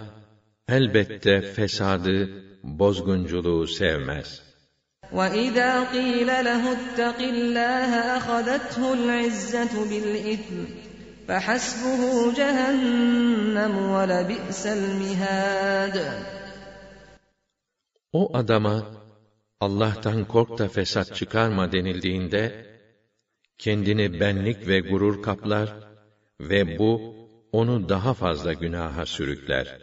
elbette fesadı, bozgunculuğu sevmez. وَإِذَا قِيلَ لَهُ اتَّقِ اللَّهَ أَخَذَتْهُ الْعِزَّةُ بِالْإِثْمِ فَحَسْبُهُ جَهَنَّمُ وَلَبِئْسَ الْمِهَادُ O adama, Allah'tan kork da fesat çıkarma denildiğinde, kendini benlik ve gurur kaplar ve bu, onu daha fazla günaha sürükler.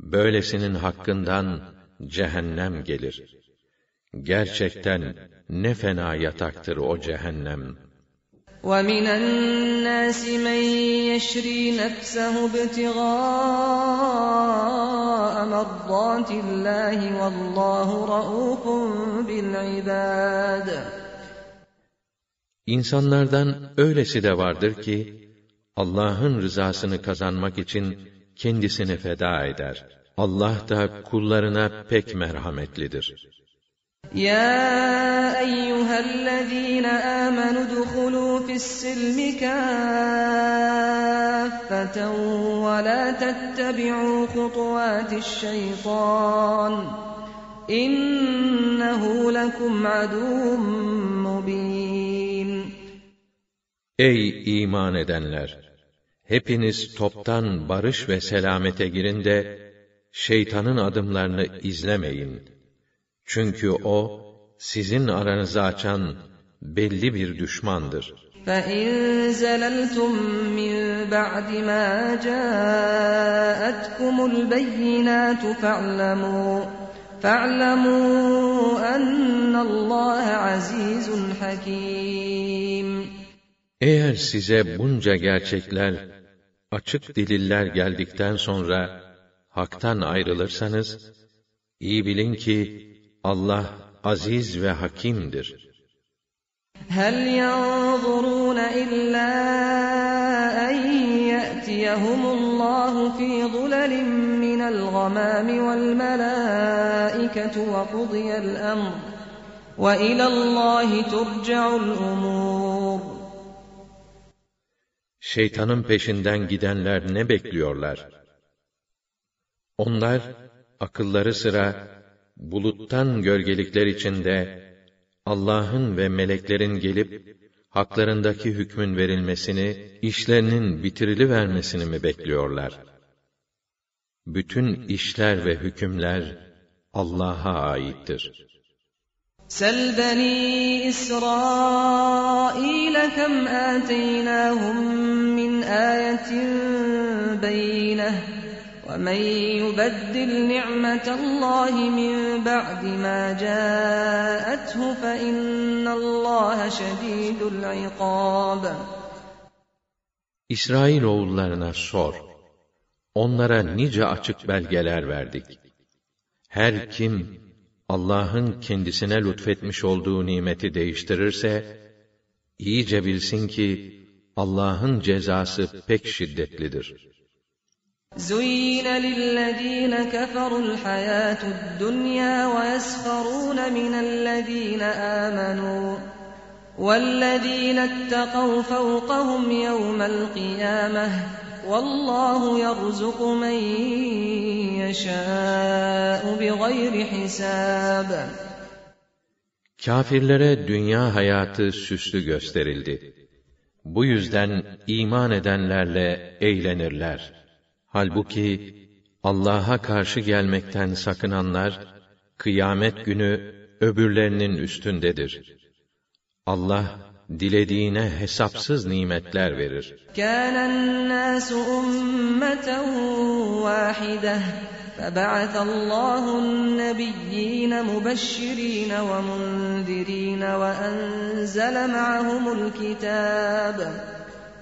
Böylesinin hakkından cehennem gelir. Gerçekten ne fena yataktır o cehennem. وَمِنَ النَّاسِ مَن يَشْرِي نَفْسَهُ ابْتِغَاءَ مَرْضَاتِ اللَّهِ وَاللّٰهُ رَءُوفٌ بِالْعِبَادِ İnsanlardan öylesi de vardır ki, Allah'ın rızasını kazanmak için kendisini feda eder. Allah da kullarına pek merhametlidir. Ya eyyühellezîne âmenü dukhulû fis-silmi kâffeten ve lâ tettebi'û hutuâtiş-şeytân. İnnehu lekum aduun mubin. Ey iman edenler! Hepiniz toptan barış ve selamete girin de, şeytanın adımlarını izlemeyin. Çünkü o, sizin aranızı açan belli bir düşmandır. فَاِنْ زَلَلْتُمْ مِنْ بَعْدِ مَا جَاءَتْكُمُ الْبَيِّنَاتُ فَاعْلَمُوا فَاعْلَمُوا أَنَّ اللّٰهَ عَز۪يزٌ حَك۪يمٌ Eğer size bunca gerçekler, açık deliller geldikten sonra, haktan ayrılırsanız, iyi bilin ki, Allah aziz ve hakimdir. هل ينظرون إلا أن يأتيهم الله في ظلل من الغمام والملائكة وقضي الأمر وإلى الله ترجع الأمور Şeytanın peşinden gidenler ne bekliyorlar? Onlar, akılları sıra, buluttan gölgelikler içinde, Allah'ın ve meleklerin gelip, haklarındaki hükmün verilmesini, işlerinin bitirili vermesini mi bekliyorlar? Bütün işler ve hükümler Allah'a aittir. سل بني إسرائيل كم آتيناهم من آية بينة ومن يبدل نعمة الله من بعد ما جاءته فإن الله شديد العقاب İsrail oğullarına sor. Onlara nice açık belgeler verdik. Her kim Allah'ın kendisine lütfetmiş olduğu nimeti değiştirirse, iyice bilsin ki Allah'ın cezası pek şiddetlidir. زين للذين كفروا الحياة الدنيا ويسخرون من الذين آمنوا والذين اتقوا فوقهم يوم القيامة Vallahu yerzuku men yeşâ'u bi gayri. Kafirlere dünya hayatı süslü gösterildi. Bu yüzden iman edenlerle eğlenirler. Halbuki Allah'a karşı gelmekten sakınanlar kıyamet günü öbürlerinin üstündedir. Allah dilediğine hesapsız nimetler verir. كان الناس أمة واحدة فبعث الله النبيين مبشرين ومنذرين وأنزل معهم الكتاب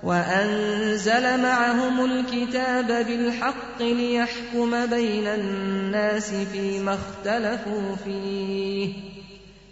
وأنزل معهم الكتاب بالحق ليحكم بين الناس فيما اختلفوا فيه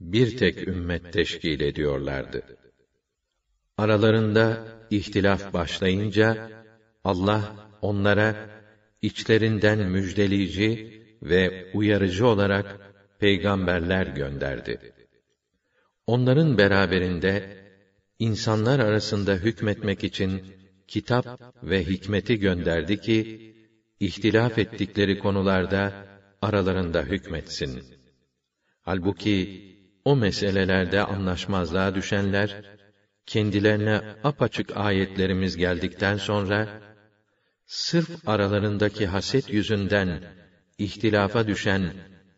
bir tek ümmet teşkil ediyorlardı. Aralarında ihtilaf başlayınca Allah onlara içlerinden müjdeleyici ve uyarıcı olarak peygamberler gönderdi. Onların beraberinde insanlar arasında hükmetmek için kitap ve hikmeti gönderdi ki ihtilaf ettikleri konularda aralarında hükmetsin. Halbuki o meselelerde anlaşmazlığa düşenler, kendilerine apaçık ayetlerimiz geldikten sonra, sırf aralarındaki haset yüzünden ihtilafa düşen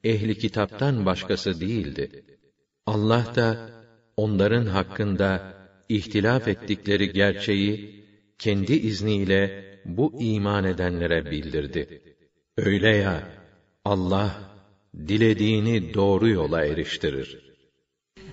ehli kitaptan başkası değildi. Allah da onların hakkında ihtilaf ettikleri gerçeği kendi izniyle bu iman edenlere bildirdi. Öyle ya Allah dilediğini doğru yola eriştirir.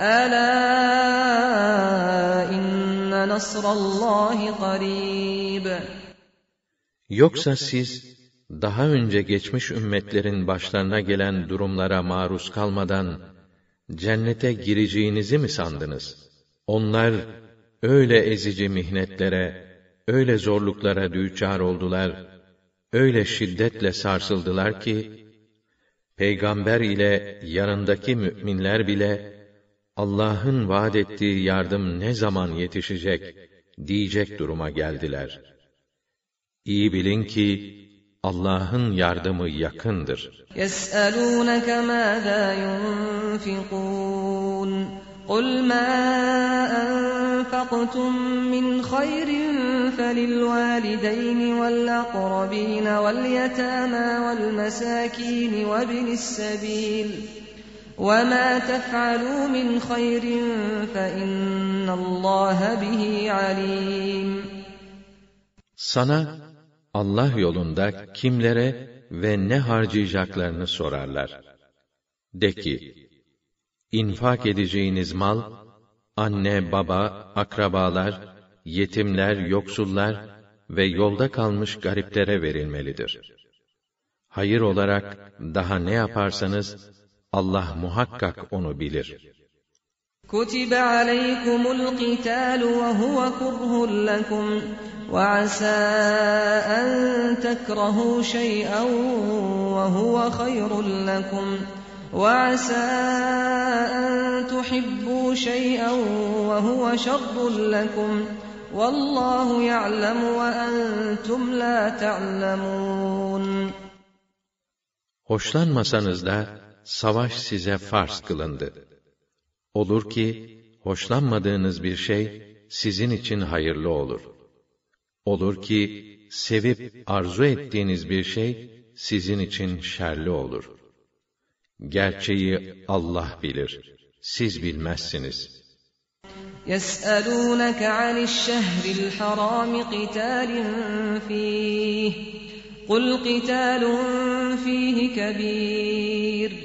Ela inne nasrallahi garib. Yoksa siz daha önce geçmiş ümmetlerin başlarına gelen durumlara maruz kalmadan cennete gireceğinizi mi sandınız? Onlar öyle ezici mihnetlere, öyle zorluklara düçar oldular, öyle şiddetle sarsıldılar ki peygamber ile yanındaki müminler bile Allah'ın vaad ettiği yardım ne zaman yetişecek, diyecek duruma geldiler. İyi bilin ki, Allah'ın yardımı yakındır. يسألونك ماذا ينفقون قل ما أنفقتم من خير فللوالدين والأقربين واليتامى والمساكين وابن السبيل وما تفعلوا من خير فإن الله به عليم Sana Allah yolunda kimlere ve ne harcayacaklarını sorarlar. De ki, infak edeceğiniz mal, anne, baba, akrabalar, yetimler, yoksullar ve yolda kalmış gariplere verilmelidir. Hayır olarak daha ne yaparsanız, Allah muhakkak onu bilir. كتب عليكم القتال وهو كره لكم وعسى أن تكرهوا شيئا وهو خير لكم وعسى أن تحبوا شيئا وهو شر لكم والله يعلم وأنتم لا تعلمون Hoşlanmasanız da savaş size farz kılındı. Olur ki hoşlanmadığınız bir şey sizin için hayırlı olur. Olur ki sevip arzu ettiğiniz bir şey sizin için şerli olur. Gerçeği Allah bilir. Siz bilmezsiniz. يسألونك عن الشهر الحرام قتال فيه قل قتال فيه كبير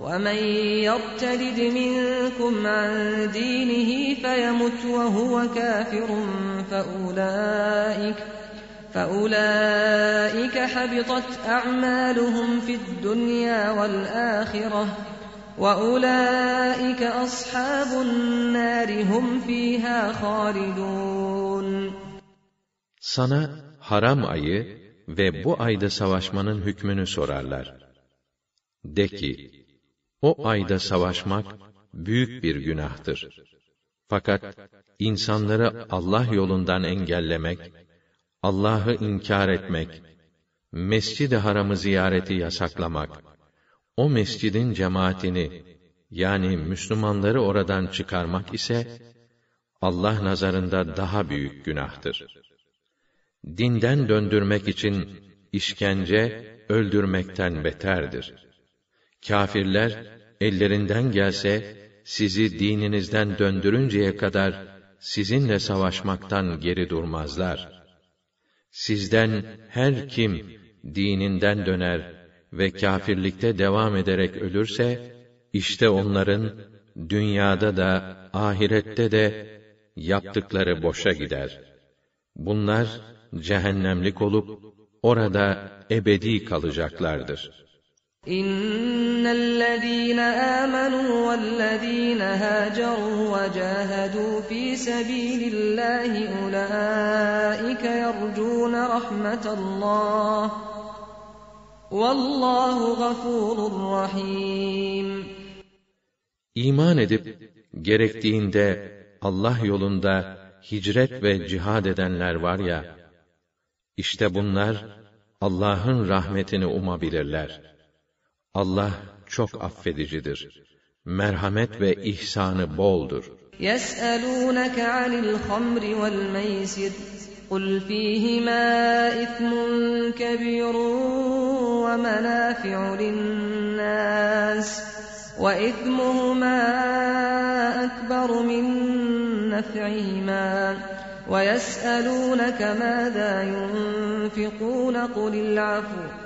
ومن يرتد منكم عن دينه فيمت وهو كافر فأولئك فأولئك حبطت أعمالهم في الدنيا والآخرة وأولئك أصحاب النار هم فيها خالدون Sana haram ayı ve bu ayda savaşmanın hükmünü sorarlar. De ki, o ayda savaşmak büyük bir günahtır. Fakat insanları Allah yolundan engellemek, Allah'ı inkar etmek, Mescid-i Haram'ı ziyareti yasaklamak, o mescidin cemaatini yani Müslümanları oradan çıkarmak ise Allah nazarında daha büyük günahtır. Dinden döndürmek için işkence öldürmekten beterdir. Kafirler ellerinden gelse sizi dininizden döndürünceye kadar sizinle savaşmaktan geri durmazlar. Sizden her kim dininden döner ve kâfirlikte devam ederek ölürse, işte onların dünyada da ahirette de yaptıkları boşa gider. Bunlar cehennemlik olup orada ebedi kalacaklardır. إن الذين آمنوا والذين هاجروا وجاهدوا في سبيل الله أولئك يرجون رحمة الله والله غفور رحيم İman edip gerektiğinde Allah yolunda hicret ve cihad edenler var ya, işte bunlar Allah'ın rahmetini umabilirler. Allah çok affedicidir. Merhamet ve ihsanı boldur. يسألونك عن الخمر والميسر قل فيهما إثم كبير ومنافع للناس وإثمهما أكبر من نفعهما ويسألونك ماذا ينفقون قل العفو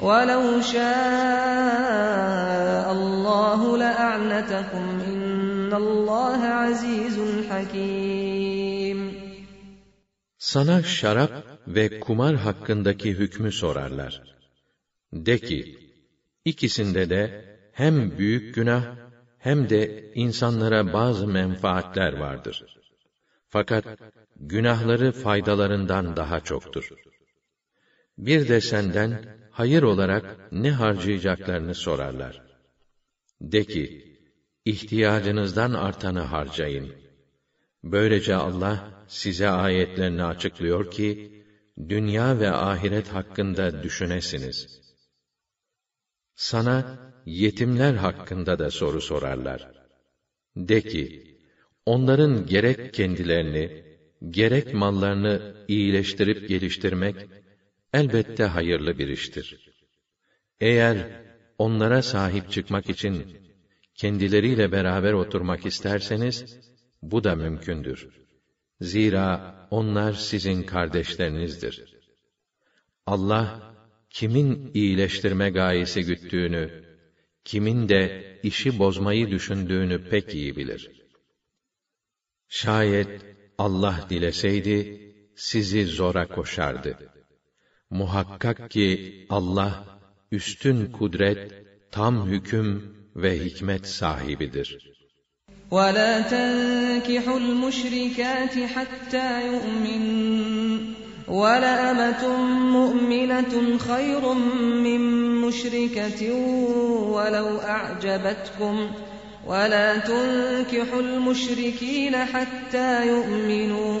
ولو شاء الله لأعنتكم إن الله عزيز حكيم Sana şarap ve kumar hakkındaki hükmü sorarlar. De ki, ikisinde de hem büyük günah hem de insanlara bazı menfaatler vardır. Fakat günahları faydalarından daha çoktur. Bir de senden hayır olarak ne harcayacaklarını sorarlar. De ki, ihtiyacınızdan artanı harcayın. Böylece Allah size ayetlerini açıklıyor ki, dünya ve ahiret hakkında düşünesiniz. Sana yetimler hakkında da soru sorarlar. De ki, onların gerek kendilerini, gerek mallarını iyileştirip geliştirmek, elbette hayırlı bir iştir. Eğer onlara sahip çıkmak için kendileriyle beraber oturmak isterseniz, bu da mümkündür. Zira onlar sizin kardeşlerinizdir. Allah, kimin iyileştirme gayesi güttüğünü, kimin de işi bozmayı düşündüğünü pek iyi bilir. Şayet Allah dileseydi, sizi zora koşardı. Muhakkak ki Allah, üstün kudret, tam hüküm ve hikmet sahibidir. وَلَا تَنكِحُوا الْمُشْرِكَاتِ حَتَّى يُؤْمِنَّ وَلَأَمَةٌ مُؤْمِنَةٌ خَيْرٌ مِّن مُّشْرِكَةٍ وَلَوْ أَعْجَبَتْكُمْ وَلَا تُنكِحُوا الْمُشْرِكِينَ حَتَّى يُؤْمِنُوا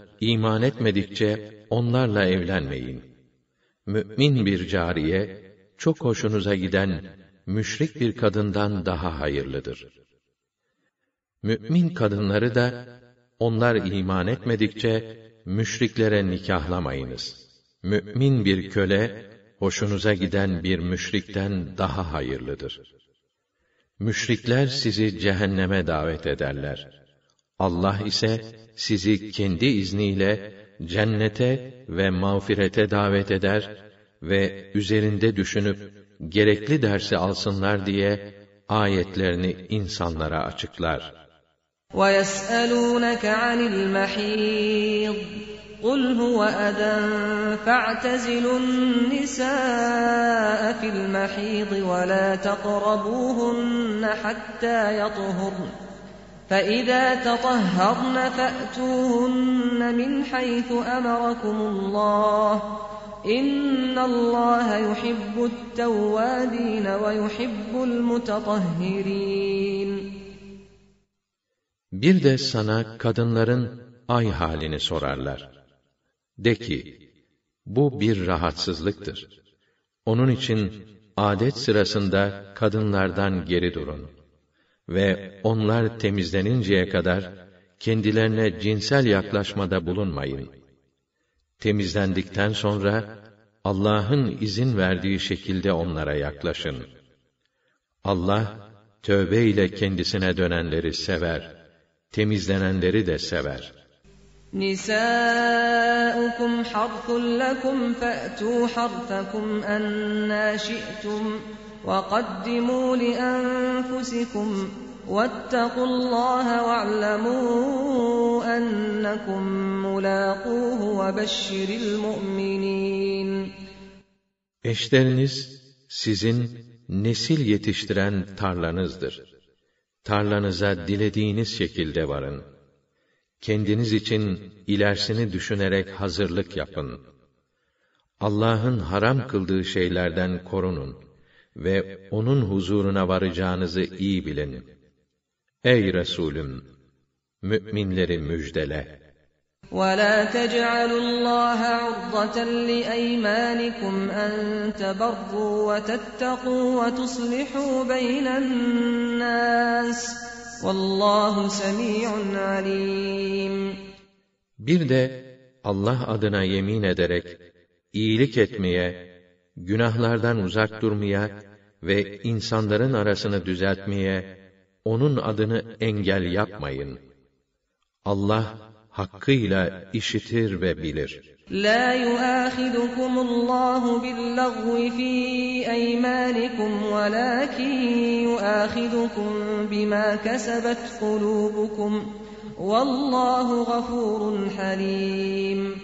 iman etmedikçe onlarla evlenmeyin. Mümin bir cariye, çok hoşunuza giden müşrik bir kadından daha hayırlıdır. Mümin kadınları da onlar iman etmedikçe müşriklere nikahlamayınız. Mümin bir köle hoşunuza giden bir müşrikten daha hayırlıdır. Müşrikler sizi cehenneme davet ederler. Allah ise sizi kendi izniyle cennete ve mağfirete davet eder ve üzerinde düşünüp gerekli dersi alsınlar diye ayetlerini insanlara açıklar. وَيَسْأَلُونَكَ عَنِ الْمَحِيضِ قُلْ هُوَ أَذًى فَاعْتَزِلُوا النِّسَاءَ فِي الْمَحِيضِ وَلَا تَقْرَبُوهُنَّ حَتَّى يَطْهُرْنَ فَإِذَا تَطَهَّرْنَ فَأْتُوهُنَّ مِنْ حَيْثُ أَمَرَكُمُ اللَّهُ إِنَّ اللَّهَ يُحِبُّ التَّوَّابِينَ وَيُحِبُّ الْمُتَطَهِّرِينَ Bir de sana kadınların ay halini sorarlar. De ki, bu bir rahatsızlıktır. Onun için adet sırasında kadınlardan geri durun. ve onlar temizleninceye kadar kendilerine cinsel yaklaşmada bulunmayın. Temizlendikten sonra Allah'ın izin verdiği şekilde onlara yaklaşın. Allah tövbe ile kendisine dönenleri sever, temizlenenleri de sever. Nisaukum harfun lekum fe'tu harfakum enna şi'tum. وَقَدِّمُوا لِأَنفُسِكُمْ وَاتَّقُوا اللَّهَ وَاعْلَمُوا أَنَّكُمْ مُلَاقُوهُ وَبَشِّرِ الْمُؤْمِنِينَ Eşleriniz sizin nesil yetiştiren tarlanızdır. Tarlanıza dilediğiniz şekilde varın kendiniz için ilerisini düşünerek hazırlık yapın. Allah'ın haram kıldığı şeylerden korunun ve onun huzuruna varacağınızı iyi bilin. Ey Resulüm, müminleri müjdele. وَلَا تَجْعَلُوا اللّٰهَ عُرْضَةً لِأَيْمَانِكُمْ أَن تَبَرُّوا وَتَتَّقُوا وَتُصْلِحُوا بَيْنَ النَّاسِ Vallahu semi'un alim. Bir de Allah adına yemin ederek iyilik etmeye, günahlardan uzak durmaya ve insanların arasını düzeltmeye, onun adını engel yapmayın. Allah hakkıyla işitir ve bilir. La yu'ahidukum Allahu bil-lagwi fi eymanikum velakin yu'ahidukum bima kasabet kulubukum. Vallahu gafurun halim.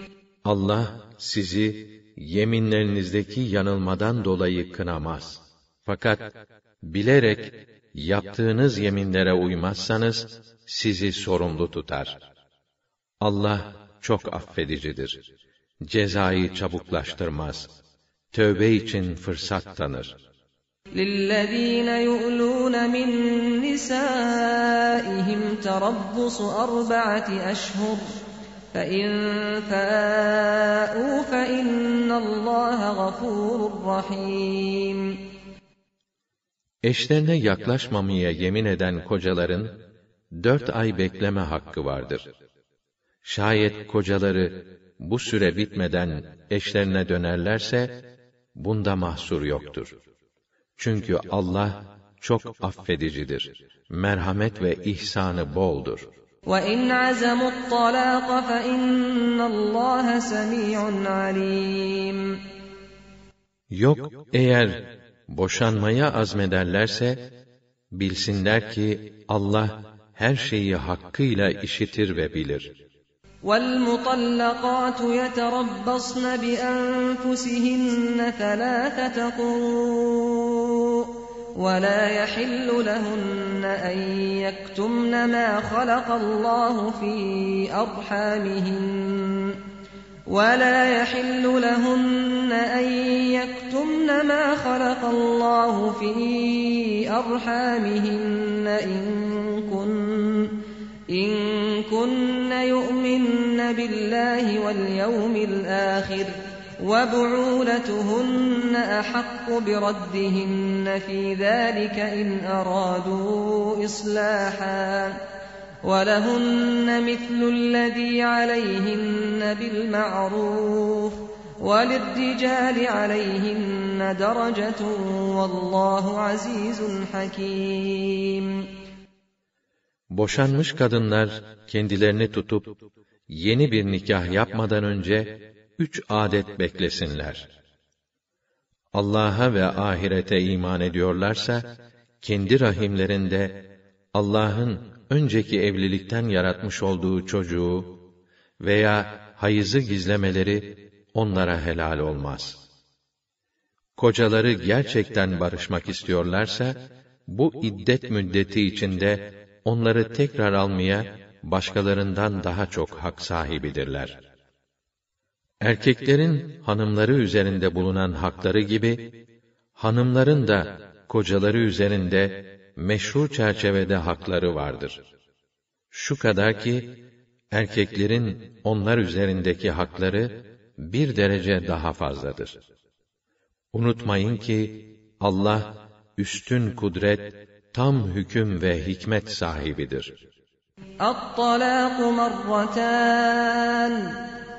Allah sizi yeminlerinizdeki yanılmadan dolayı kınamaz. Fakat bilerek yaptığınız yeminlere uymazsanız sizi sorumlu tutar. Allah çok affedicidir cezayı çabuklaştırmaz. Tövbe için fırsat tanır. للذين يؤلون من نسائهم تربص أربعة أشهر فإن فاءوا فإن الله غفور رحيم Eşlerine yaklaşmamaya yemin eden kocaların, dört ay bekleme hakkı vardır. Şayet kocaları bu süre bitmeden eşlerine dönerlerse, bunda mahsur yoktur. Çünkü Allah çok affedicidir. Merhamet ve ihsanı boldur. وَاِنْ عَزَمُوا الطَّلَاقَ فَاِنَّ اللّٰهَ سَمِيعٌ عَلِيمٌ Yok, eğer boşanmaya azmederlerse, bilsinler ki Allah her şeyi hakkıyla işitir ve bilir. وَالْمُطَلَّقَاتُ يَتَرَبَّصْنَ بِأَنفُسِهِنَّ ثَلَاثَةَ قُرُوءٍ وَلَا يَحِلُّ لَهُنَّ أَن يَكْتُمْنَ مَا خَلَقَ اللَّهُ فِي أَرْحَامِهِنَّ. ولا يحل لهن أن يكتمن ما خلق الله في أرحامهن. إن كن إن كن يؤمن بالله واليوم الآخر. وبعولتهن أحق بردهن في ذلك إن أرادوا إصلاحا ولهن مثل الذي عليهن بالمعروف وللرجال عليهن درجة والله عزيز حكيم Boşanmış kadınlar kendilerini tutup yeni bir nikah yapmadan önce üç adet beklesinler. Allah'a ve ahirete iman ediyorlarsa kendi rahimlerinde Allah'ın önceki evlilikten yaratmış olduğu çocuğu veya hayızı gizlemeleri onlara helal olmaz. Kocaları gerçekten barışmak istiyorlarsa bu iddet müddeti içinde onları tekrar almaya başkalarından daha çok hak sahibidirler. Erkeklerin hanımları üzerinde bulunan hakları gibi hanımların da kocaları üzerinde meşru çerçevede hakları vardır. Şu kadar ki erkeklerin onlar üzerindeki hakları bir derece daha fazladır. Unutmayın ki Allah üstün kudret, tam hüküm ve hikmet sahibidir. الطلاق مرتان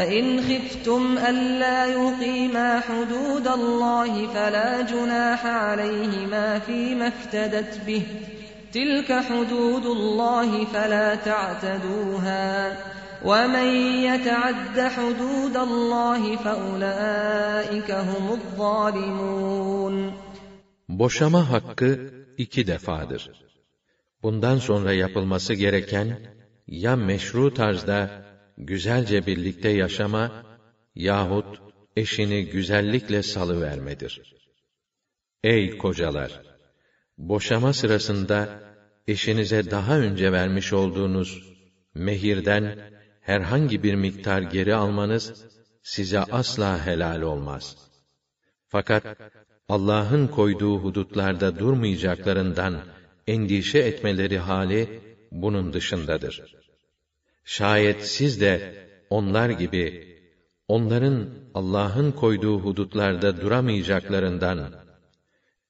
فإن خفتم ألا يقيما حدود الله فلا جناح عليهما فيما افتدت به. تلك حدود الله فلا تعتدوها. ومن يتعد حدود الله فأولئك هم الظالمون. Boşama hakkı iki defadır. Bundan sonra yapılması gereken ya meşru tarzda güzelce birlikte yaşama yahut eşini güzellikle salıvermedir. Ey kocalar! Boşama sırasında eşinize daha önce vermiş olduğunuz mehirden herhangi bir miktar geri almanız size asla helal olmaz. Fakat Allah'ın koyduğu hudutlarda durmayacaklarından endişe etmeleri hali bunun dışındadır. Şayet siz de onlar gibi onların Allah'ın koyduğu hudutlarda duramayacaklarından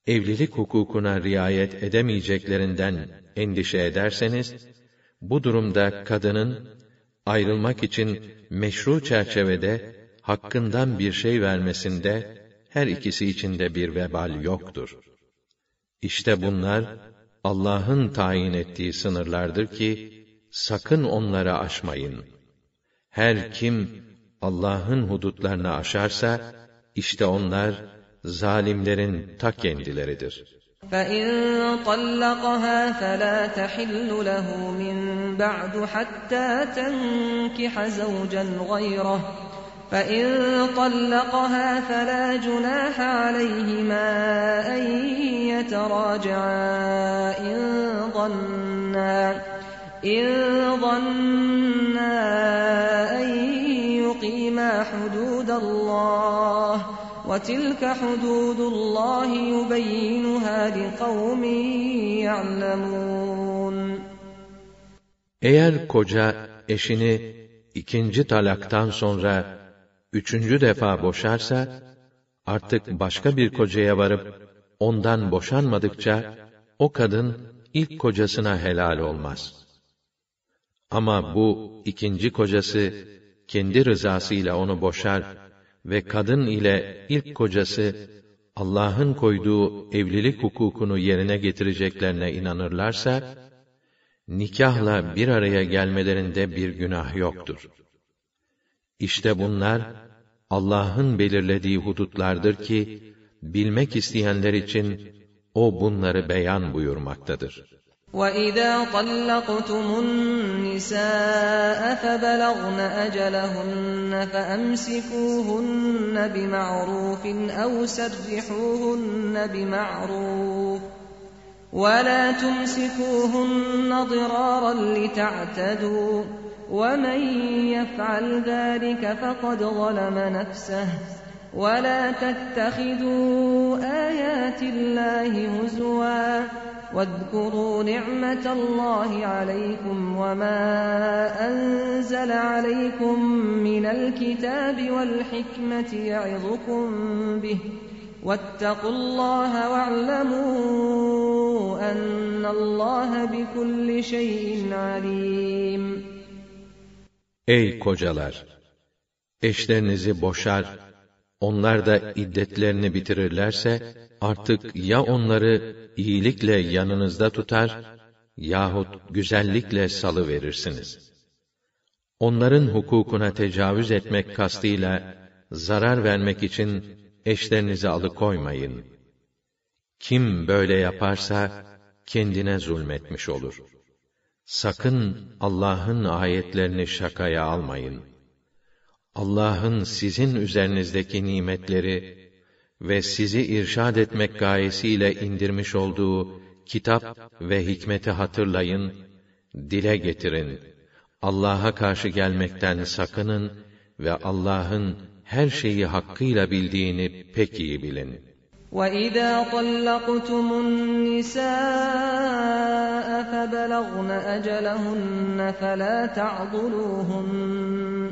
evlilik hukukuna riayet edemeyeceklerinden endişe ederseniz bu durumda kadının ayrılmak için meşru çerçevede hakkından bir şey vermesinde her ikisi içinde bir vebal yoktur. İşte bunlar Allah'ın tayin ettiği sınırlardır ki sakın onları aşmayın. Her kim Allah'ın hudutlarını aşarsa işte onlar zalimlerin ta kendileridir. فإن طلقها فلا تحل له من بعد حتى تنكح زوجا غيره فإن طلقها فلا جناح عليهما أن يتراجعا إن ظنا إن ظنا أن يقيما حدود الله وتلك حدود الله يبينها لقوم يعلمون Eğer koca eşini ikinci talaktan sonra üçüncü defa boşarsa, artık başka bir kocaya varıp, ondan boşanmadıkça, o kadın ilk kocasına helal olmaz. Ama bu ikinci kocası, kendi rızasıyla onu boşar ve kadın ile ilk kocası, Allah'ın koyduğu evlilik hukukunu yerine getireceklerine inanırlarsa, nikahla bir araya gelmelerinde bir günah yoktur. İşte bunlar Allah'ın belirlediği hudutlardır ki bilmek isteyenler için o bunları beyan buyurmaktadır. وَإِذَا طَلَّقْتُمُ النِّسَاءَ فَبَلَغْنَ أَجَلَهُنَّ فَأَمْسِكُوهُنَّ بِمَعْرُوفٍ أَوْ سَرِّحُوهُنَّ بِمَعْرُوفٍ وَلَا تُمْسِكُوهُنَّ ضِرَارًا لِتَعْتَدُوا وَمَن يَفْعَلْ ذَلِكَ فَقَدْ ظَلَمَ نَفْسَهُ وَلَا تَتَّخِذُوا آيَاتِ اللَّهِ هُزُوًا واذكروا نعمة الله عليكم وما أنزل عليكم من الكتاب والحكمة يعظكم به واتقوا الله واعلموا أن الله بكل شيء عليم Ey kocalar! Eşlerinizi boşar, onlar da iddetlerini bitirirlerse, artık ya onları iyilikle yanınızda tutar, yahut güzellikle salı verirsiniz. Onların hukukuna tecavüz etmek kastıyla, zarar vermek için eşlerinizi alıkoymayın. Kim böyle yaparsa, kendine zulmetmiş olur. Sakın Allah'ın ayetlerini şakaya almayın. Allah'ın sizin üzerinizdeki nimetleri ve sizi irşad etmek gayesiyle indirmiş olduğu kitap ve hikmeti hatırlayın, dile getirin. Allah'a karşı gelmekten sakının ve Allah'ın her şeyi hakkıyla bildiğini pek iyi bilin. وَإِذَا طَلَّقْتُمُ النِّسَاءَ فَبَلَغْنَ أَجَلَهُنَّ فَلَا تَعْضُلُوهُنَّ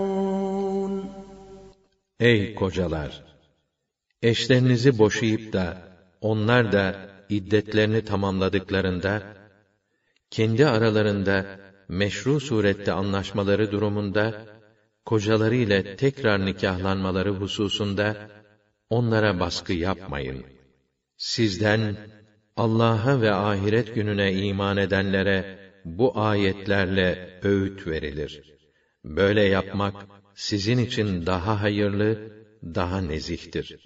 Ey kocalar! Eşlerinizi boşayıp da, onlar da iddetlerini tamamladıklarında, kendi aralarında meşru surette anlaşmaları durumunda, kocaları ile tekrar nikahlanmaları hususunda, onlara baskı yapmayın. Sizden, Allah'a ve ahiret gününe iman edenlere, bu ayetlerle öğüt verilir. Böyle yapmak, sizin için daha hayırlı, daha nezihtir.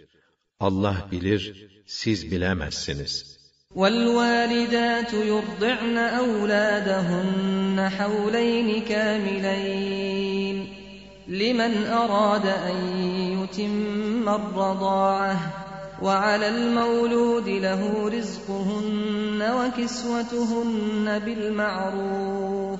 Allah bilir, siz bilemezsiniz. وَالْوَالِدَاتُ يُرْضِعْنَ أَوْلَادَهُنَّ حَوْلَيْنِ كَامِلَيْنِ لِمَنْ أَرَادَ أَنْ يُتِمَّ الرَّضَاعَةَ وَعَلَى الْمَوْلُودِ لَهُ رِزْقُهُنَّ وَكِسْوَتُهُنَّ بِالْمَعْرُوفِ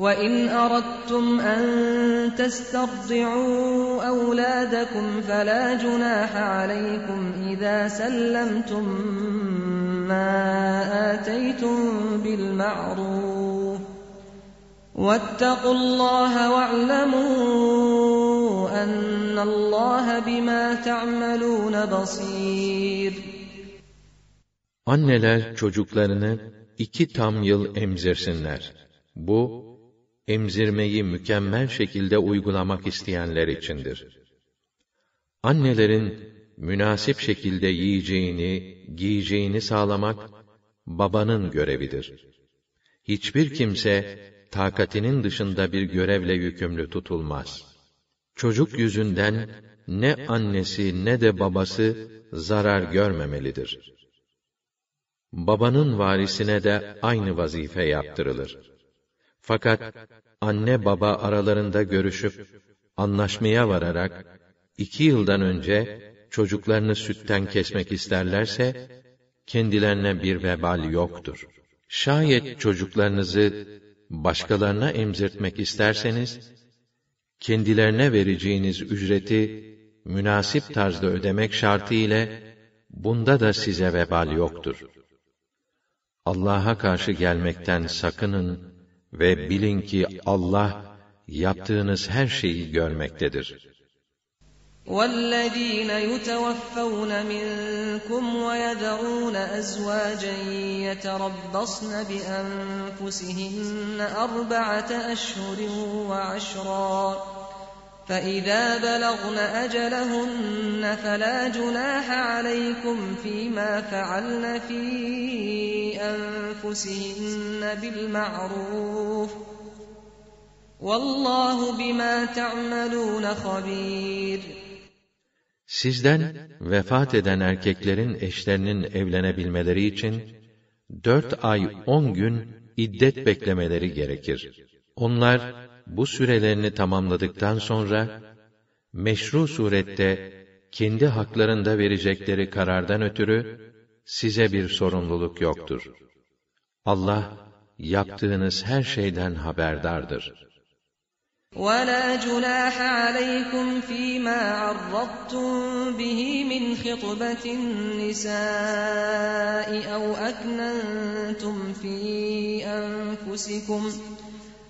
وَإِنْ أَرَدْتُمْ أَنْ تَسْتَرْضِعُوا أَوْلَادَكُمْ فَلَا جُنَاحَ عَلَيْكُمْ إِذَا سَلَّمْتُمْ مَا آتَيْتُمْ بِالْمَعْرُوفِ وَاتَّقُوا اللَّهَ وَاعْلَمُوا أَنَّ اللَّهَ بِمَا تَعْمَلُونَ بَصِيرٌ Anneler çocuklarını iki tam yıl emzirsinler. Bu, emzirmeyi mükemmel şekilde uygulamak isteyenler içindir. Annelerin münasip şekilde yiyeceğini, giyeceğini sağlamak babanın görevidir. Hiçbir kimse takatinin dışında bir görevle yükümlü tutulmaz. Çocuk yüzünden ne annesi ne de babası zarar görmemelidir. Babanın varisine de aynı vazife yaptırılır. Fakat anne baba aralarında görüşüp anlaşmaya vararak iki yıldan önce çocuklarını sütten kesmek isterlerse kendilerine bir vebal yoktur. Şayet çocuklarınızı başkalarına emzirtmek isterseniz kendilerine vereceğiniz ücreti münasip tarzda ödemek şartı ile bunda da size vebal yoktur. Allah'a karşı gelmekten sakının ve bilin ki Allah yaptığınız her şeyi görmektedir. وَالَّذ۪ينَ يُتَوَفَّوْنَ مِنْكُمْ وَيَذَرُونَ أَزْوَاجًا يَتَرَبَّصْنَ بِأَنفُسِهِنَّ أَرْبَعَةَ أَشْهُرٍ وَعَشْرًا فَإِذَا بَلَغْنَ أَجَلَهُنَّ فَلَا جُنَاحَ عَلَيْكُمْ فِيمَا فَعَلْنَ فِي أَنفُسِهِنَّ بِالْمَعْرُوفِ وَاللّٰهُ بِمَا تَعْمَلُونَ خَبِيرٌ Sizden vefat eden erkeklerin eşlerinin evlenebilmeleri için dört ay on gün iddet beklemeleri gerekir. Onlar bu sürelerini tamamladıktan sonra meşru surette kendi haklarında verecekleri karardan ötürü size bir sorumluluk yoktur. Allah yaptığınız her şeyden haberdardır. وَلَا جُنَاحَ عَلَيْكُمْ فِيمَا عَرَّضْتُمْ بِهِ مِنْ خِطْبَةِ النِّسَاءِ أَوْ أَكْنَنْتُمْ فِي أَنفُسِكُمْ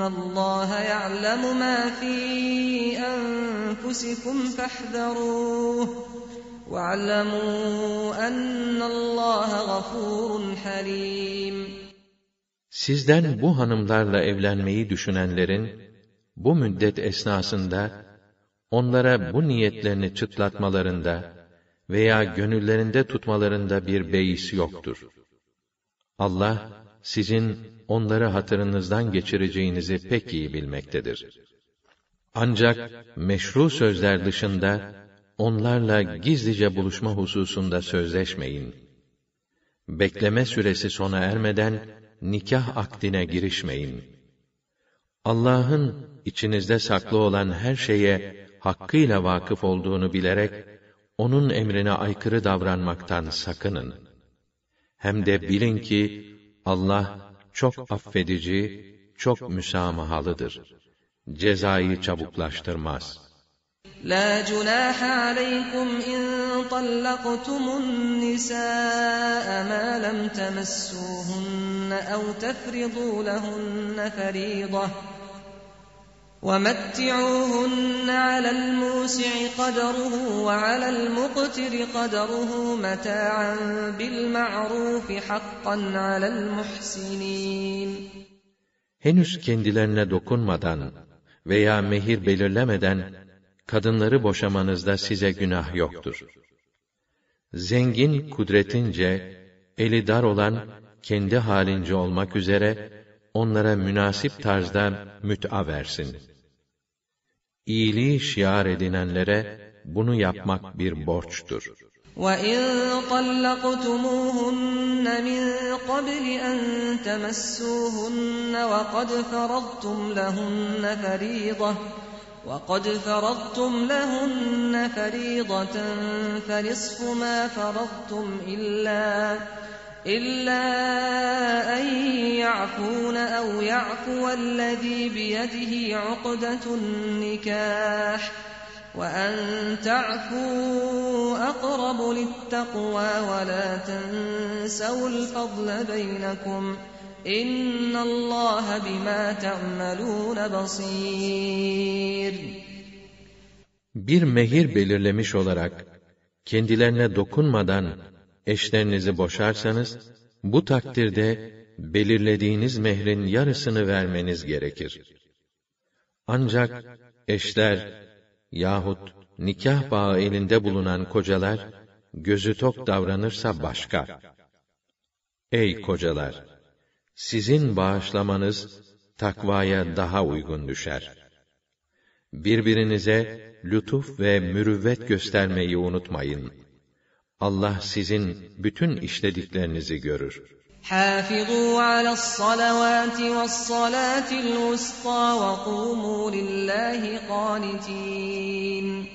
اللَّهَ يَعْلَمُ مَا فِي أَنفُسِكُمْ فَاحْذَرُوهُ وَاعْلَمُوا أَنَّ اللَّهَ غَفُورٌ حَلِيمٌ Sizden bu hanımlarla evlenmeyi düşünenlerin, bu müddet esnasında, onlara bu niyetlerini çıtlatmalarında veya gönüllerinde tutmalarında bir beis yoktur. Allah, sizin onları hatırınızdan geçireceğinizi pek iyi bilmektedir. Ancak meşru sözler dışında, onlarla gizlice buluşma hususunda sözleşmeyin. Bekleme süresi sona ermeden, nikah akdine girişmeyin. Allah'ın içinizde saklı olan her şeye hakkıyla vakıf olduğunu bilerek, onun emrine aykırı davranmaktan sakının. Hem de bilin ki, Allah çok affedici, çok müsamahalıdır. Cezayı çabuklaştırmaz.'' لا جناح عليكم إن طلقتم النساء ما لم تمسوهن أو تفرضوا لهن فريضة ومتعوهن على الموسع قدره وعلى المقتر قدره متاعا بالمعروف حقا على المحسنين Henüz kendilerine dokunmadan veya mehir belirlemeden kadınları boşamanızda size günah yoktur. Zengin kudretince, eli dar olan kendi halince olmak üzere onlara münasip tarzda müt'a versin. iyiliği şiar edinenlere bunu yapmak bir borçtur. وَإِن طَلَّقْتُمُوهُنَّ مِن قَبْلِ أَن تَمَسُّوهُنَّ وَقَدْ فَرَضْتُمْ لَهُنَّ فَرِيضَةً وَقَدْ فَرَضْتُمْ لَهُنَّ فَرِيضَةً فَنِصْفُ مَا فَرَضْتُمْ إِلَّا إِلَّا أَن يَعْفُونَ أَوْ يَعْفُوَ الَّذِي بِيَدِهِ عُقْدَةُ النِّكَاحِ وَأَن تَعْفُوا أَقْرَبُ لِلتَّقْوَى وَلَا تَنسَوُا الْفَضْلَ بَيْنَكُمْ إِنَّ اللَّهَ بِمَا تَعْمَلُونَ بَصِيرٌ. Bir mehir belirlemiş olarak kendilerine dokunmadan eşlerinizi boşarsanız bu takdirde belirlediğiniz mehrin yarısını vermeniz gerekir. Ancak eşler yahut nikah bağı elinde bulunan kocalar gözü tok davranırsa başka. Ey kocalar! Sizin bağışlamanız takvaya daha uygun düşer. Birbirinize lütuf ve mürüvvet göstermeyi unutmayın. Allah sizin bütün işlediklerinizi görür. حافظوا على الصلوات والصلاة الوسطى وقوموا لله قانتين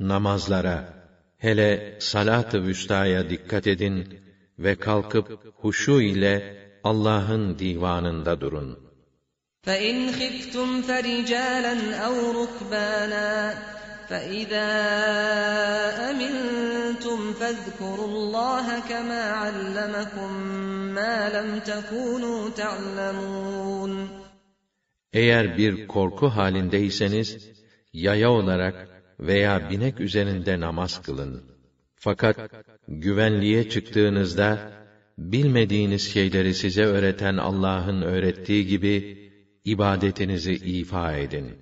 Namazlara, hele salat-ı vüstaya dikkat edin ve kalkıp huşu ile Allah'ın divanında durun. فإن خفتم فرجالا أو ركبانا فإذا أمنتم فاذكروا الله كما علمكم ما لم تكونوا تعلمون Eğer bir korku halindeyseniz, yaya olarak veya binek üzerinde namaz kılın. Fakat güvenliğe çıktığınızda, bilmediğiniz şeyleri size öğreten Allah'ın öğrettiği gibi, ibadetinizi ifa edin.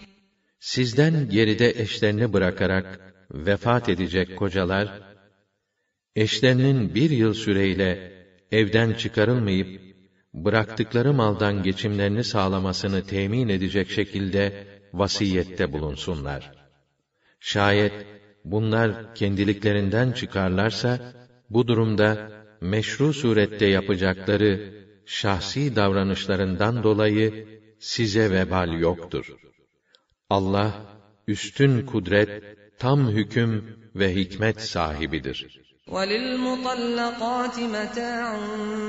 Sizden geride eşlerini bırakarak vefat edecek kocalar, eşlerinin bir yıl süreyle evden çıkarılmayıp, bıraktıkları maldan geçimlerini sağlamasını temin edecek şekilde vasiyette bulunsunlar. Şayet bunlar kendiliklerinden çıkarlarsa, bu durumda meşru surette yapacakları şahsi davranışlarından dolayı size vebal yoktur. Allah üstün kudret, tam hüküm ve hikmet sahibidir. وَلِلْمُطَلَّقَاتِ مَتَاعٌ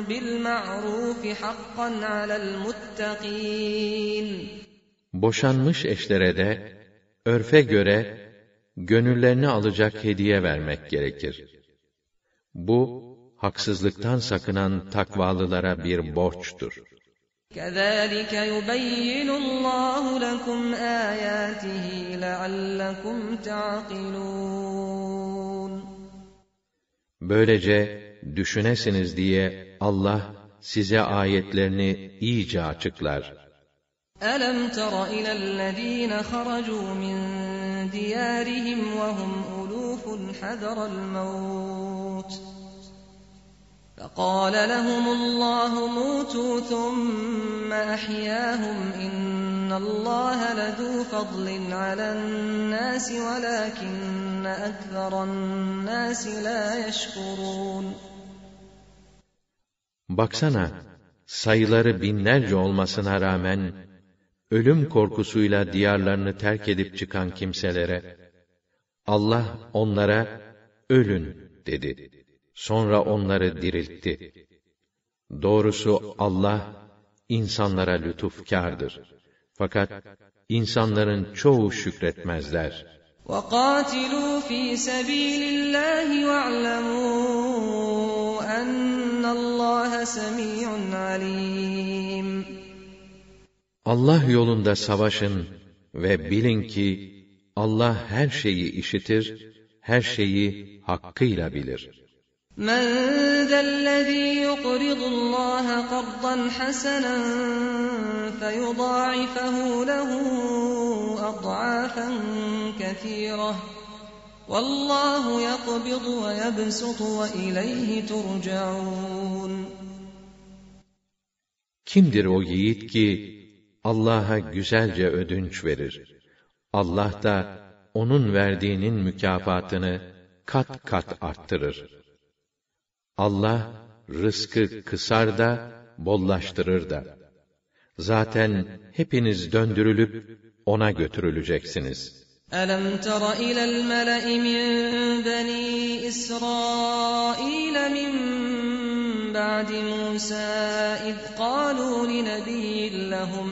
بِالْمَعْرُوفِ حَقًّا عَلَى الْمُتَّقِينَ Boşanmış eşlere de örfe göre gönüllerini alacak hediye vermek gerekir. Bu haksızlıktan sakınan takvalılara bir borçtur. كَذَٰلِكَ يُبَيِّنُ اللّٰهُ لَكُمْ آيَاتِهِ لَعَلَّكُمْ تَعْقِلُونَ Böylece düşünesiniz diye Allah size ayetlerini iyice açıklar. أَلَمْ تَرَ إِلَى الَّذ۪ينَ خَرَجُوا مِنْ دِيَارِهِمْ وَهُمْ أُلُوفٌ حَذَرَ الْمَوْتِ فقال لهم الله موتوا ثم أحياهم إن الله لذو فضل على الناس ولكن أكثر الناس لا يشكرون Baksana, sayıları binlerce olmasına rağmen, ölüm korkusuyla diyarlarını terk edip çıkan kimselere, Allah onlara, ölün dedi. Sonra onları diriltti. Doğrusu Allah, insanlara lütufkârdır. Fakat, insanların çoğu şükretmezler. وَقَاتِلُوا فِي سَب۪يلِ اللّٰهِ وَاعْلَمُوا أَنَّ اللّٰهَ سَمِيعٌ عَلِيمٌ Allah yolunda savaşın ve bilin ki, Allah her şeyi işitir, her şeyi hakkıyla bilir. من ذا الذي يقرض الله قرضا حسنا فيضاعفه له اضعافا كثيره والله يقبض ويبسط واليه ترجعون Kimdir o yiğit ki Allah'a güzelce ödünç verir? Allah da onun verdiğinin mükafatını kat kat arttırır. Allah rızkı kısar da bollaştırır da. Zaten hepiniz döndürülüp ona götürüleceksiniz. ألم تر إلى الملأ من بني إسرائيل من بعد موسى إذ قالوا لنبي لهم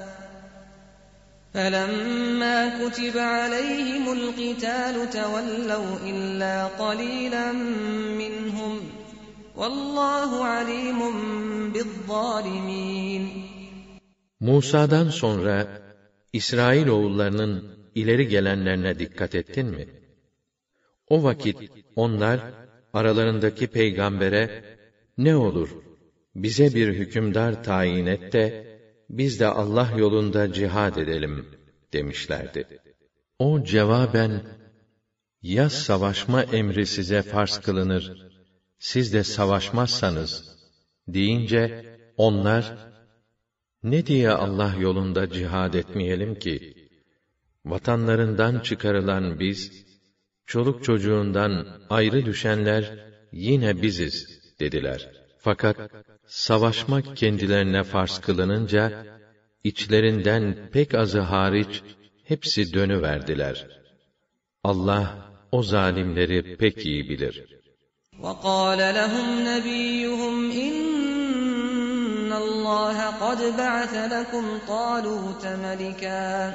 فلما كتب عليهم القتال تولوا إلا قليلا منهم والله عليم بالظالمين Musa'dan sonra İsrail oğullarının ileri gelenlerine dikkat ettin mi? O vakit onlar aralarındaki peygambere ne olur bize bir hükümdar tayin et de biz de Allah yolunda cihad edelim demişlerdi. O cevaben ya savaşma emri size farz kılınır, siz de savaşmazsanız deyince onlar ne diye Allah yolunda cihad etmeyelim ki? Vatanlarından çıkarılan biz, çoluk çocuğundan ayrı düşenler yine biziz dediler. Fakat savaşmak kendilerine farz kılınınca içlerinden pek azı hariç hepsi dönüverdiler. Allah o zalimleri pek iyi bilir. وقال لهم نبيهم إن الله قد بعث لكم طالوت ملكا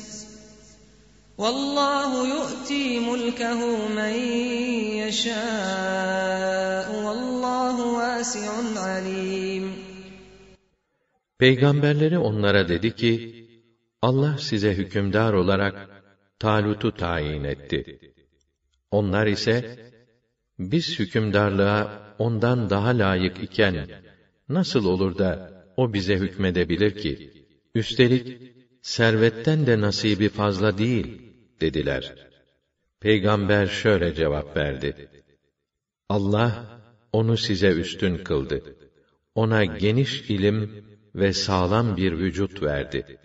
Vallahu yu'ti mulkehu men yeşâ'u vallahu vâsi'un alim. Peygamberleri onlara dedi ki, Allah size hükümdar olarak Talut'u tayin etti. Onlar ise, biz hükümdarlığa ondan daha layık iken, nasıl olur da o bize hükmedebilir ki? Üstelik, servetten de nasibi fazla değil.'' Dediler. Peygamber şöyle cevap verdi. Allah, onu size üstün kıldı. Ona geniş ilim ve sağlam bir vücut verdi.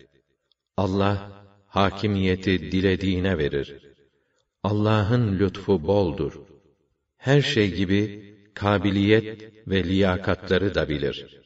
Allah, hakimiyeti dilediğine verir. Allah'ın lütfu boldur. Her şey gibi kabiliyet ve liyakatları da bilir.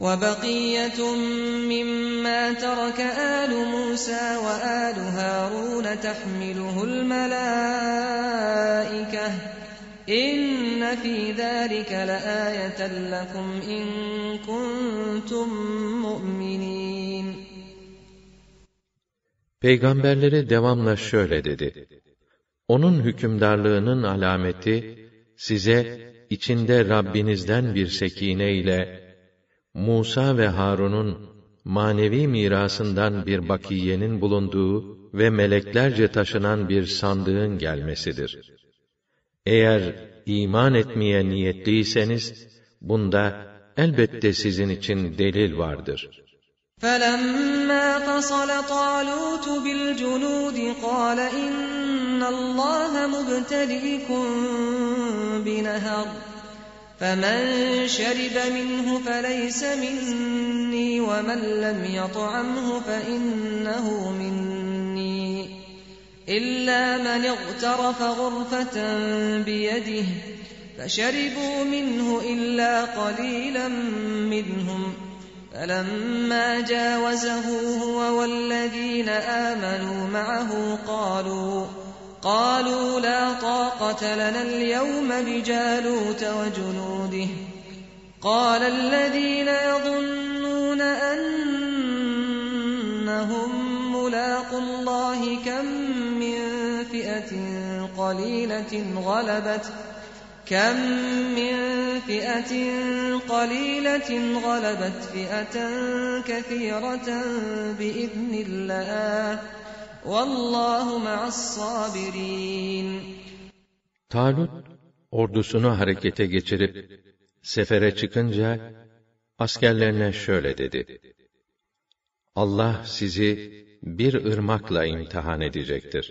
وبقية مما ترك آل موسى وآل هارون تحمله الملائكة إن في ذلك لآية لكم إن كنتم مؤمنين Peygamberleri devamla şöyle dedi. Onun hükümdarlığının alameti, size içinde Rabbinizden bir sekine ile Musa ve Harun'un manevi mirasından bir bakiyenin bulunduğu ve meleklerce taşınan bir sandığın gelmesidir. Eğer iman etmeye niyetliyseniz, bunda elbette sizin için delil vardır. فَلَمَّا فَصَلَ طَالُوتُ بِالْجُنُودِ قَالَ إِنَّ اللَّهَ مُبْتَلِيكُم بِنَهَرٍ فَمَن شَرِبَ مِنْهُ فَلَيْسَ مِنِّي وَمَن لَّمْ يَطْعَمْهُ فَإِنَّهُ مِنِّي. إِلَّا مَنِ اغْتَرَفَ غُرْفَةً بِيَدِهِ فَشَرِبُوا مِنْهُ إِلَّا قَلِيلًا مِّنْهُمْ. فَلَمَّا جَاوَزَهُ هُوَ وَالَّذِينَ آمَنُوا مَعَهُ قَالُوا قَالُوا لَا طَاقَةَ لَنَا الْيَوْمَ بِجَالُوتَ وَجُنُودِهِ. قَالَ الَّذِينَ يَظُنُّونَ أَنَّهُم مُّلَاقُو اللَّهِ كَم مِّن فِئَةٍ قَلِيلَةٍ غَلَبَتْ كَم مِّن فِئَةٍ قَلِيلَةٍ غَلَبَتْ فِئَةً كَثِيرَةً بِإِذْنِ اللَّهِ. Talut ordusunu harekete geçirip sefere çıkınca askerlerine şöyle dedi: Allah sizi bir ırmakla imtihan edecektir.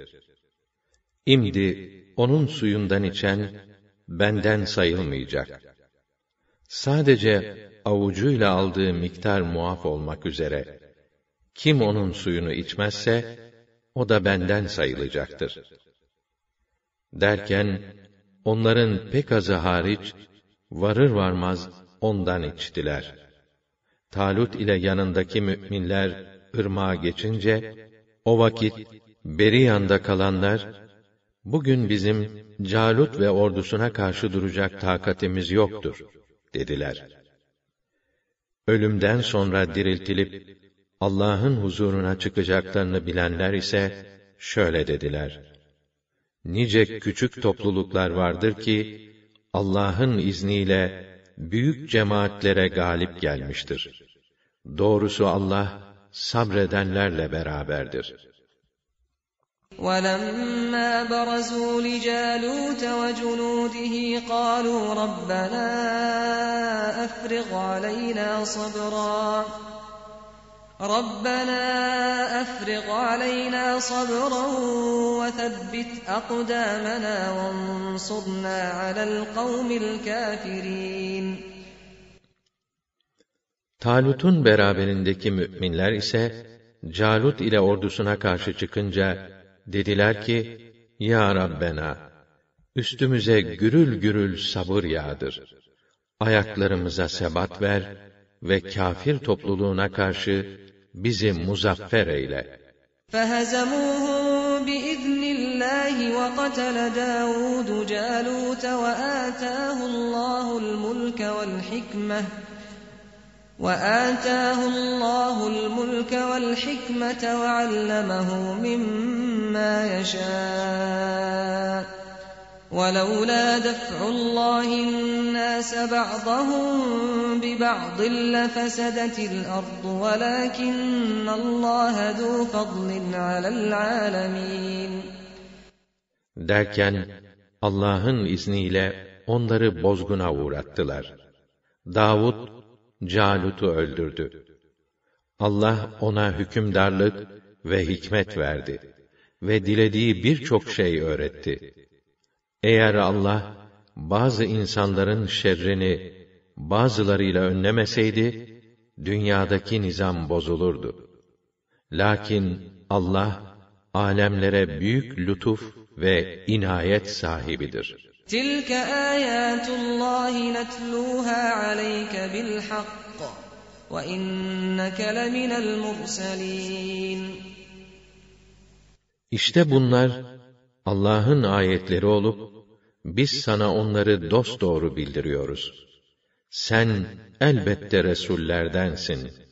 İmdi onun suyundan içen benden sayılmayacak. Sadece avucuyla aldığı miktar muaf olmak üzere kim onun suyunu içmezse o da benden sayılacaktır. Derken, onların pek azı hariç, varır varmaz ondan içtiler. Talut ile yanındaki müminler ırmağa geçince, o vakit beri yanda kalanlar, bugün bizim Calut ve ordusuna karşı duracak takatimiz yoktur, dediler. Ölümden sonra diriltilip, Allah'ın huzuruna çıkacaklarını bilenler ise, şöyle dediler. Nice küçük topluluklar vardır ki, Allah'ın izniyle büyük cemaatlere galip gelmiştir. Doğrusu Allah, sabredenlerle beraberdir. وَلَمَّا بَرَزُوا لِجَالُوتَ وَجُنُودِهِ قَالُوا رَبَّنَا أَفْرِغْ عَلَيْنَا صَبْرًا رَبَّنَا أَفْرِغْ عَلَيْنَا صَبْرًا وَثَبِّتْ أَقْدَامَنَا وَانصُرْنَا عَلَى الْقَوْمِ الْكَافِرِينَ Talut'un beraberindeki müminler ise Calut ile ordusuna karşı çıkınca dediler ki: Ya Rabbena üstümüze gürül gürül sabır yağdır. Ayaklarımıza sebat ver ve kafir topluluğuna karşı bizi muzaffer eyle. فَهَزَمُوهُم بِإِذْنِ اللَّهِ وَقَتَلَ دَاوُودُ جَالُوتَ وَآتَاهُ اللَّهُ الْمُلْكَ وَالْحِكْمَةَ وَآتَاهُ اللَّهُ الْمُلْكَ وَالْحِكْمَةَ وَعَلَّمَهُ مِمَّا يَشَاءُ وَلَوْلَا دَفْعُ اللَّهِ النَّاسَ بَعْضَهُم بِبَعْضٍ لَّفَسَدَتِ الْأَرْضُ وَلَٰكِنَّ اللَّهَ ذُو فَضْلٍ عَلَى الْعَالَمِينَ Derken Allah'ın izniyle onları bozguna uğrattılar. Davud Calut'u öldürdü. Allah ona hükümdarlık ve hikmet verdi ve dilediği birçok şey öğretti. Eğer Allah bazı insanların şerrini bazılarıyla önlemeseydi dünyadaki nizam bozulurdu. Lakin Allah alemlere büyük lütuf ve inayet sahibidir. تِلْكَ آيَاتُ اللَّهِ نَتْلُوهَا عَلَيْكَ بِالْحَقِّ وَإِنَّكَ لَمِنَ الْمُرْسَلِينَ İşte bunlar Allah'ın ayetleri olup biz sana onları dosdoğru bildiriyoruz. Sen elbette resullerdensin.